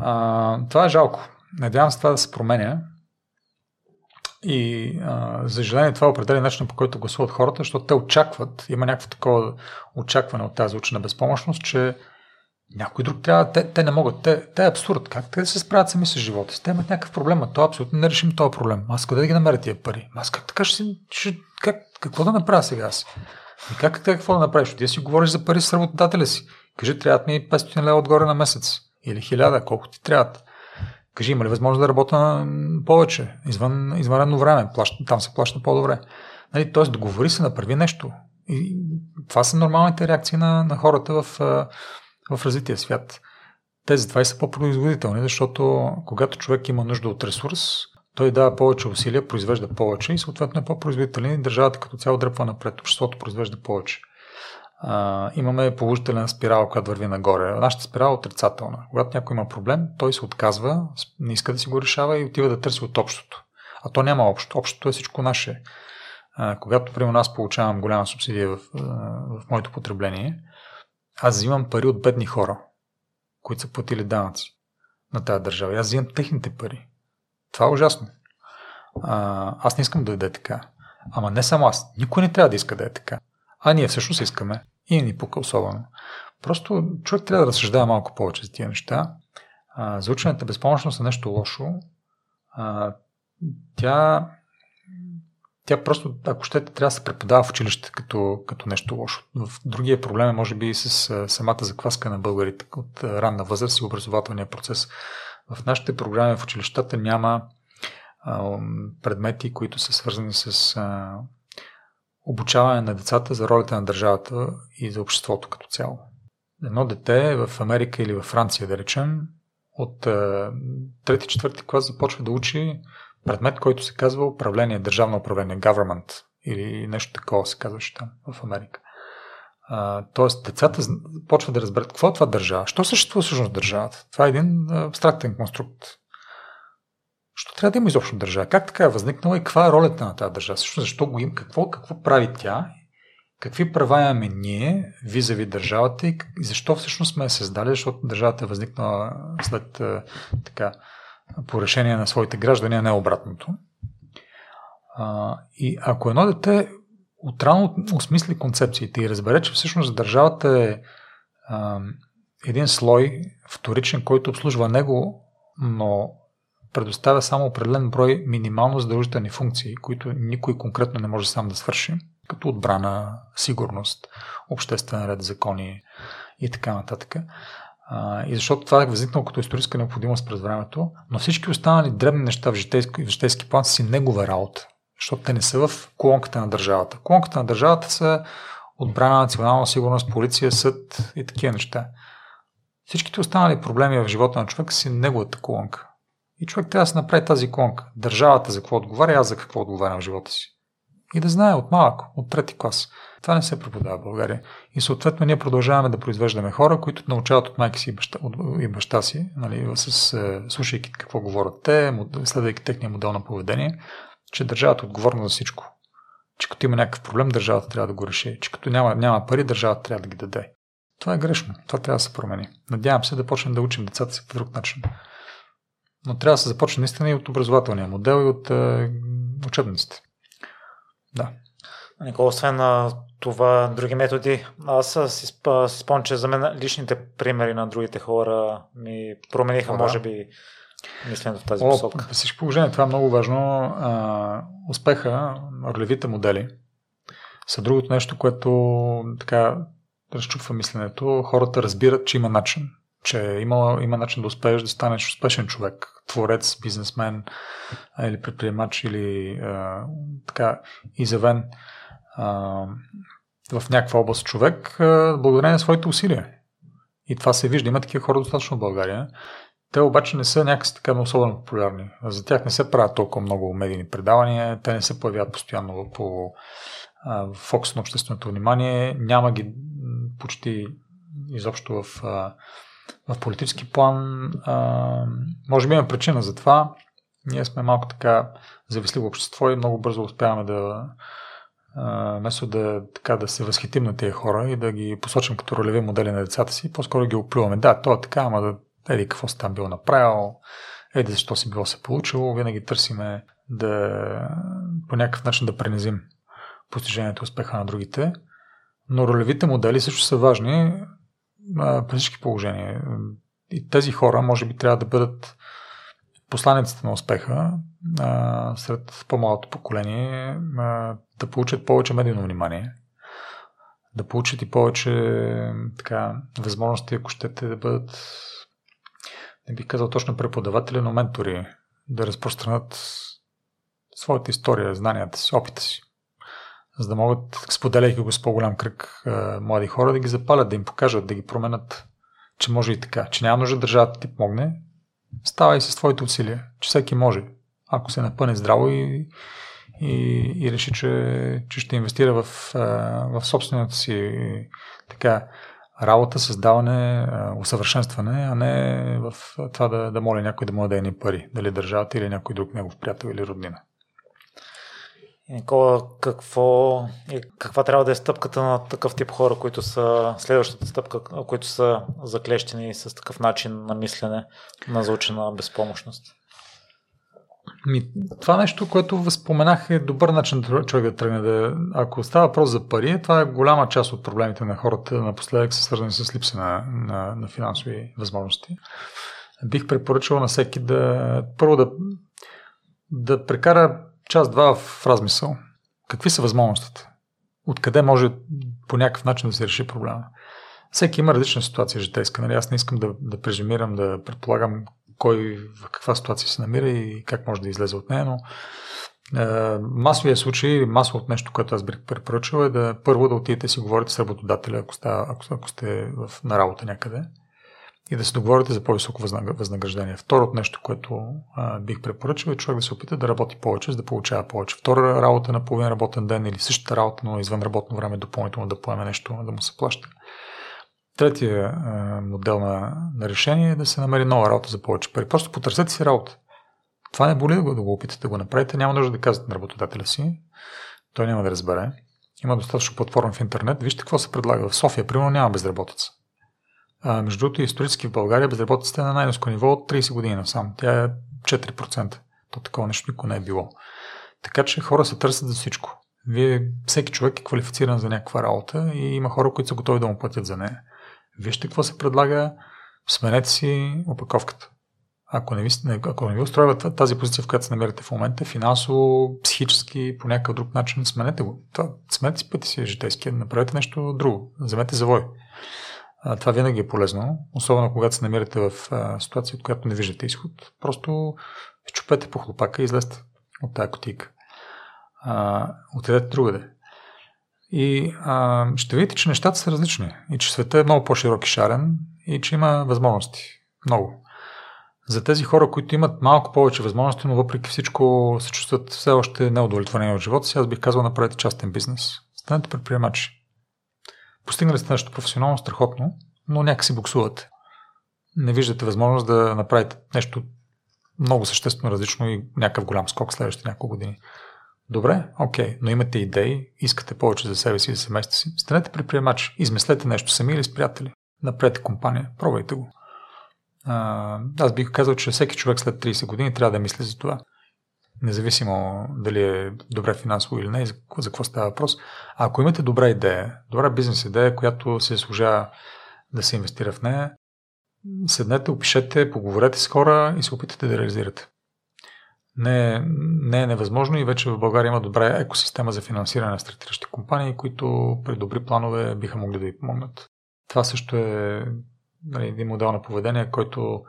А, това е жалко. Надявам се това да се променя. И а, за съжаление това е определен начин по който гласуват хората, защото те очакват, има някакво такова очакване от тази учена безпомощност, че някой друг трябва, те, те не могат, те, те е абсурд, как те да се справят сами с живота си, те имат някакъв проблем, а то абсолютно не решим този проблем. Аз къде да ги намеря тия пари? Аз как така ще си, ще, как, какво да направя сега аз? И как, как какво да направиш? Ти си говориш за пари с работодателя си. Кажи, трябват ми 500 лева отгоре на месец. Или 1000, колко ти трябват. Кажи, има ли възможност да работя повече, извън извънредно време, плаща, там се плаща по-добре. Нали, Тоест, договори се, направи нещо. И това са нормалните реакции на, на хората в, в развития свят. Те затова и са по-производителни, защото когато човек има нужда от ресурс, той дава повече усилия, произвежда повече и съответно е по-производителен и държавата като цяло дръпва напред, обществото произвежда повече. А, имаме положителен спирал, която върви нагоре. Нашата спирала е отрицателна. Когато някой има проблем, той се отказва, не иска да си го решава и отива да търси от общото. А то няма общо. Общото е всичко наше. А, когато, примерно, аз получавам голяма субсидия в, в моето потребление, аз взимам пари от бедни хора, които са платили данъци на тази държава. Аз взимам техните пари. Това е ужасно. А, аз не искам да е така. Ама не само аз. Никой не трябва да иска да е така. А ние всъщност искаме. И ни пука особено. Просто човек трябва да разсъждава малко повече за тия неща. А, заучването безпомощност е нещо лошо. Тя, тя просто, ако щете, трябва да се преподава в училище като, като нещо лошо. В другия проблем е, може би, и с самата закваска на българите от ранна възраст и образователния процес. В нашите програми в училищата няма предмети, които са свързани с обучаване на децата за ролята на държавата и за обществото като цяло. Едно дете в Америка или във Франция, да речем, от трети-четвърти клас започва да учи предмет, който се казва управление, държавно управление, government или нещо такова се казваше там в Америка. Тоест, децата почват да разберат какво е това държава. Що съществува всъщност държавата? Това е един абстрактен конструкт. Що трябва да има изобщо държава? Как така е възникнала и каква е ролята на тази държава? Също защо го има? Какво, какво прави тя? Какви права имаме ние, визави държавата и защо всъщност сме я създали, защото държавата е възникнала след така, по решение на своите граждани, а не обратното. А, и ако едно дете отрано осмисли концепциите и разбере, че всъщност държавата е а, един слой вторичен, който обслужва него, но предоставя само определен брой минимално задължителни функции, които никой конкретно не може сам да свърши, като отбрана, сигурност, обществен ред, закони и така нататък. и защото това е възникнало като историческа необходимост през времето, но всички останали дребни неща в житейски, в житейски план са си негова работа, защото те не са в колонката на държавата. Колонката на държавата са отбрана, национална сигурност, полиция, съд и такива неща. Всичките останали проблеми в живота на човека си неговата колонка. И човек трябва да се направи тази конка. Държавата за какво отговаря, аз за какво отговарям в живота си. И да знае от малък, от трети клас. Това не се преподава в България. И съответно ние продължаваме да произвеждаме хора, които научават от майка си и баща, от, и баща си, нали, с, е, слушайки какво говорят те, следвайки техния модел на поведение, че държавата е отговорна за всичко. Че като има някакъв проблем, държавата трябва да го реши. Че като няма, няма пари, държавата трябва да ги даде. Това е грешно. Това трябва да се промени. Надявам се да почнем да учим децата си по друг начин. Но трябва да се започне наистина и от образователния модел и от е, учебниците. Да. Никола, освен на това, други методи, аз си, спомням, че за мен личните примери на другите хора ми промениха, О, да. може би, мисленето в тази О, посока. При всички положения, това е много важно. А, успеха, ролевите модели са другото нещо, което така разчупва мисленето. Хората разбират, че има начин че има, има начин да успееш да станеш успешен човек, творец, бизнесмен или предприемач или а, така изявен а, в някаква област човек, а, благодарение на своите усилия. И това се вижда. Има такива хора достатъчно в България. Те обаче не са някакси така особено популярни. За тях не се правят толкова много медийни предавания, те не се появяват постоянно по фокус на общественото внимание, няма ги почти изобщо в в политически план, а, може би има причина за това. Ние сме малко така зависливо общество и много бързо успяваме да вместо да, така, да се възхитим на тези хора и да ги посочим като ролеви модели на децата си, по-скоро ги оплюваме. Да, то е така, ама да еди какво си там бил направил, еди защо си било се получило, винаги търсиме да по някакъв начин да пренезим постижението успеха на другите. Но ролевите модели също са важни при всички положения. И тези хора, може би, трябва да бъдат посланиците на успеха а, сред по-малото поколение, а, да получат повече медийно внимание, да получат и повече така, възможности, ако щете да бъдат, не бих казал точно преподаватели, но ментори, да разпространят своята история, знанията си, опита си за да могат, споделяйки го с по-голям кръг млади хора, да ги запалят, да им покажат, да ги променят, че може и така, че няма нужда държавата да ти помогне, става и с твоите усилия, че всеки може. ако се напъне здраво и, и, и реши, че, че ще инвестира в, в собствената си така, работа, създаване, усъвършенстване, а не в това да, да моли някой да му даде ни пари, дали държавата или някой друг негов приятел или роднина. Никола, какво каква трябва да е стъпката на такъв тип хора, които са следващата стъпка, които са заклещени с такъв начин на мислене, на заучена безпомощност? Ми, това нещо, което възпоменах е добър начин човек да тръгне да... Ако става въпрос за пари, това е голяма част от проблемите на хората напоследък са свързани с липса на, на, на финансови възможности. Бих препоръчал на всеки да първо да, да прекара час-два в размисъл. Какви са възможностите? Откъде може по някакъв начин да се реши проблема? Всеки има различна ситуация житейска. Нали? Аз не искам да, да прежимирам, да предполагам кой в каква ситуация се намира и как може да излезе от нея, но е, масовия случай, масовото нещо, което аз бих препоръчал е да първо да отидете си говорите с работодателя, ако, става, ако, ако сте в, на работа някъде и да се договорите за по-високо възнаграждение. Второто нещо, което а, бих препоръчал е човек да се опита да работи повече, за да получава повече. Втора работа на половин работен ден или същата работа, но извън работно време допълнително да поеме нещо, да му се плаща. Третия а, модел на, на решение е да се намери нова работа за повече пари. Просто потърсете си работа. Това не боли да го, да го опитате да го направите. Няма нужда да казвате на работодателя си. Той няма да разбере. Има достатъчно платформа в интернет. Вижте какво се предлага. В София, примерно, няма безработица. А, между другото, исторически в България безработицата е на най-низко ниво от 30 години насам. Тя е 4%. То такова нещо никога не е било. Така че хора се търсят за всичко. Вие, всеки човек е квалифициран за някаква работа и има хора, които са готови да му платят за нея. Вижте какво се предлага, сменете си опаковката. Ако не ви, ако не ви устроива тази позиция, в която се намирате в момента, финансово, психически, по някакъв друг начин, сменете го. Сменете си пъти си житейски, направете нещо друго, вземете завой. Това винаги е полезно, особено когато се намирате в ситуация, от която не виждате изход. Просто щупете по хлопака и излезте от тази котика. А, отидете другаде. И а, ще видите, че нещата са различни и че света е много по-широк и шарен и че има възможности. Много. За тези хора, които имат малко повече възможности, но въпреки всичко се чувстват все още неудовлетворени от живота си, аз бих казал направете частен бизнес. Станете предприемачи. Постигнали сте нещо професионално страхотно, но някакси буксувате. Не виждате възможност да направите нещо много съществено различно и някакъв голям скок следващите няколко години. Добре, окей, okay, но имате идеи, искате повече за себе си и за семейството си. Станете предприемач, измислете нещо сами или с приятели. Напрете компания, пробвайте го. А, аз бих казал, че всеки човек след 30 години трябва да мисли за това. Независимо дали е добре финансово или не, за, за какво става въпрос. Ако имате добра идея, добра бизнес идея, която се служа да се инвестира в нея, седнете, опишете, поговорете с хора и се опитате да реализирате не не е невъзможно и вече в България има добра екосистема за финансиране на стартиращи компании, които при добри планове биха могли да ви помогнат. Това също е нали, един модел на поведение, който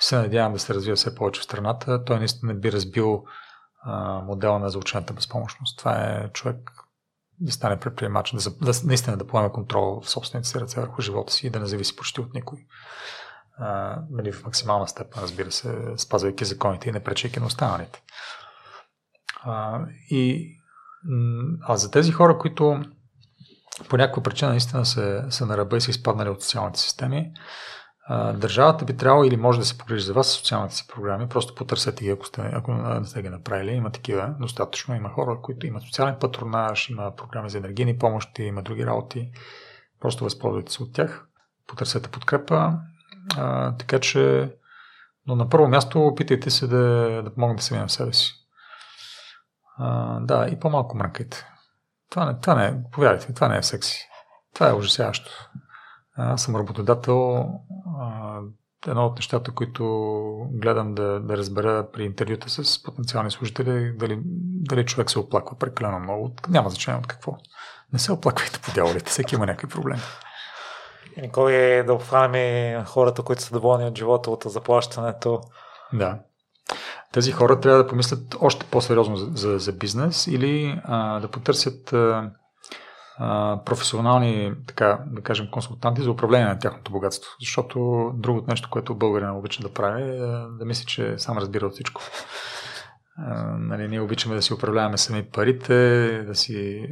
се надявам да се развива все повече в страната. Той наистина би разбил модела на заучената безпомощност. Това е човек да стане предприемач, да, да, наистина да поеме контрол в собствените си ръце върху живота си и да не зависи почти от никой а, нали, в максимална степен, разбира се, спазвайки законите и не пречейки на останалите. А, и, а за тези хора, които по някаква причина наистина се, са на ръба и са изпаднали от социалните системи, а, държавата би трябвало или може да се погрижи за вас с социалните си програми, просто потърсете ги, ако, сте, ако не сте ги направили. Има такива, достатъчно. Има хора, които имат социален патронаж, има програми за енергийни помощи, има други работи. Просто възползвайте се от тях. Потърсете подкрепа а, така че, но на първо място опитайте се да, да помогнете сами на себе си. А, да, и по-малко мръкайте. Това не, това не повярвайте, това не е секси. Това е ужасяващо. Аз съм работодател. Едно от нещата, които гледам да, да разбера при интервюта с потенциални служители, дали, дали човек се оплаква прекалено много. Няма значение от какво. Не се оплаквайте по дяволите, всеки има някакви проблеми. Никой е да обхванем хората, които са доволни от живота, от заплащането. Да. Тези хора трябва да помислят още по-сериозно за, за, за бизнес или а, да потърсят а, а, професионални, така да кажем, консултанти за управление на тяхното богатство. Защото другото нещо, което българина обича да прави е да мисли, че сам разбира от всичко. нали, ние обичаме да си управляваме сами парите, да си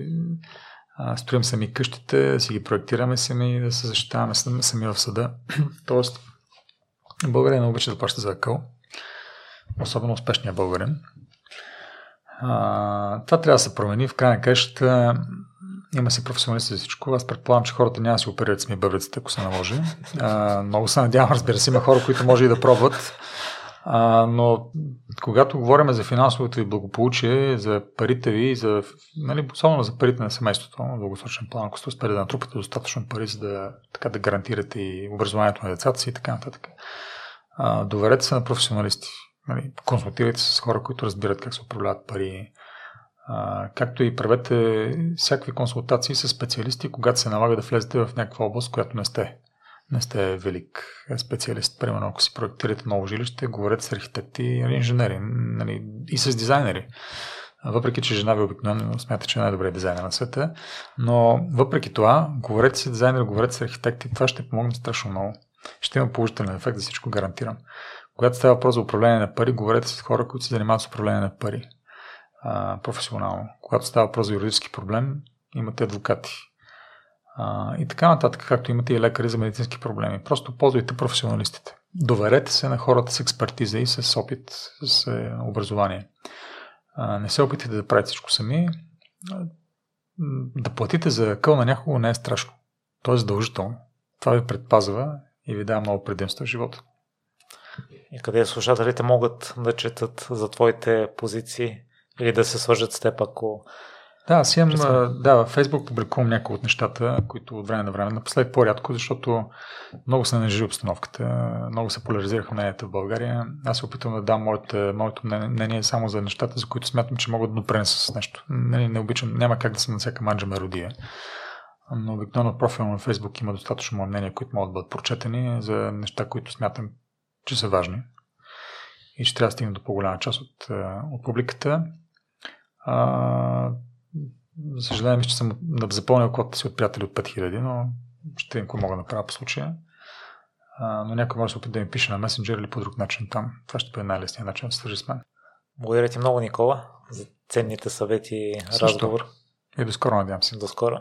а, строим сами къщите, да си ги проектираме сами, да се защитаваме сами в съда. Тоест, българин обича да плаща за акъл, особено успешния българин. А, това трябва да се промени. В крайна къща има си професионалисти за всичко. Аз предполагам, че хората няма да си оперират сами бъбреците, ако се наложи. А, много се надявам, разбира се, има хора, които може и да пробват. А, но когато говорим за финансовото ви благополучие, за парите ви, за, нали, особено за парите на семейството, на дългосрочен план, ако сте успели да натрупате достатъчно пари, за да, така, да гарантирате и образованието на децата си и така нататък, а, доверете се на професионалисти. Нали, консултирайте се с хора, които разбират как се управляват пари, както и правете всякакви консултации с специалисти, когато се налага да влезете в някаква област, която не сте не сте велик специалист. Примерно, ако си проектирате ново жилище, говорете с архитекти и инженери нали, и с дизайнери. Въпреки, че жена ви обикновено смята, че е най-добрият дизайнер на света, но въпреки това, говорете с дизайнери, говорете с архитекти, това ще помогне страшно много. Ще има положителен ефект, за всичко гарантирам. Когато става въпрос за управление на пари, говорете с хора, които се занимават с управление на пари а, професионално. Когато става въпрос за юридически проблем, имате адвокати, а, и така нататък, както имате и лекари за медицински проблеми. Просто ползвайте професионалистите. Доверете се на хората с експертиза и с опит, с е, образование. А, не се опитайте да правите всичко сами. Да платите за къл на някого не е страшно. То е задължително. Това ви предпазва и ви дава много предимства в живота. И къде слушателите могат да четат за твоите позиции или да се свържат с теб, ако да, аз имам, да, във Facebook публикувам някои от нещата, които от време на време, напоследък по-рядко, защото много се нажи обстановката, много се поляризираха мненията в България. Аз се опитвам да дам моето, моето мнение само за нещата, за които смятам, че могат да допренеса с нещо. Не, не обичам, няма как да съм на всяка манджа меродия. Но обикновено профил на Facebook има достатъчно мое мнение, които могат да бъдат прочетени за неща, които смятам, че са важни и че трябва да стигнат до по-голяма част от, от публиката. А, за съжаление, че съм запълнил квотата си от приятели от 5000, но ще им мога да направя по случая. А, но някой може да се опита да ми пише на месенджер или по друг начин там. Това ще бъде най-лесният начин да се свържи с мен. Благодаря ти много, Никола, за ценните съвети и разговор. И до скоро, надявам се. До скоро.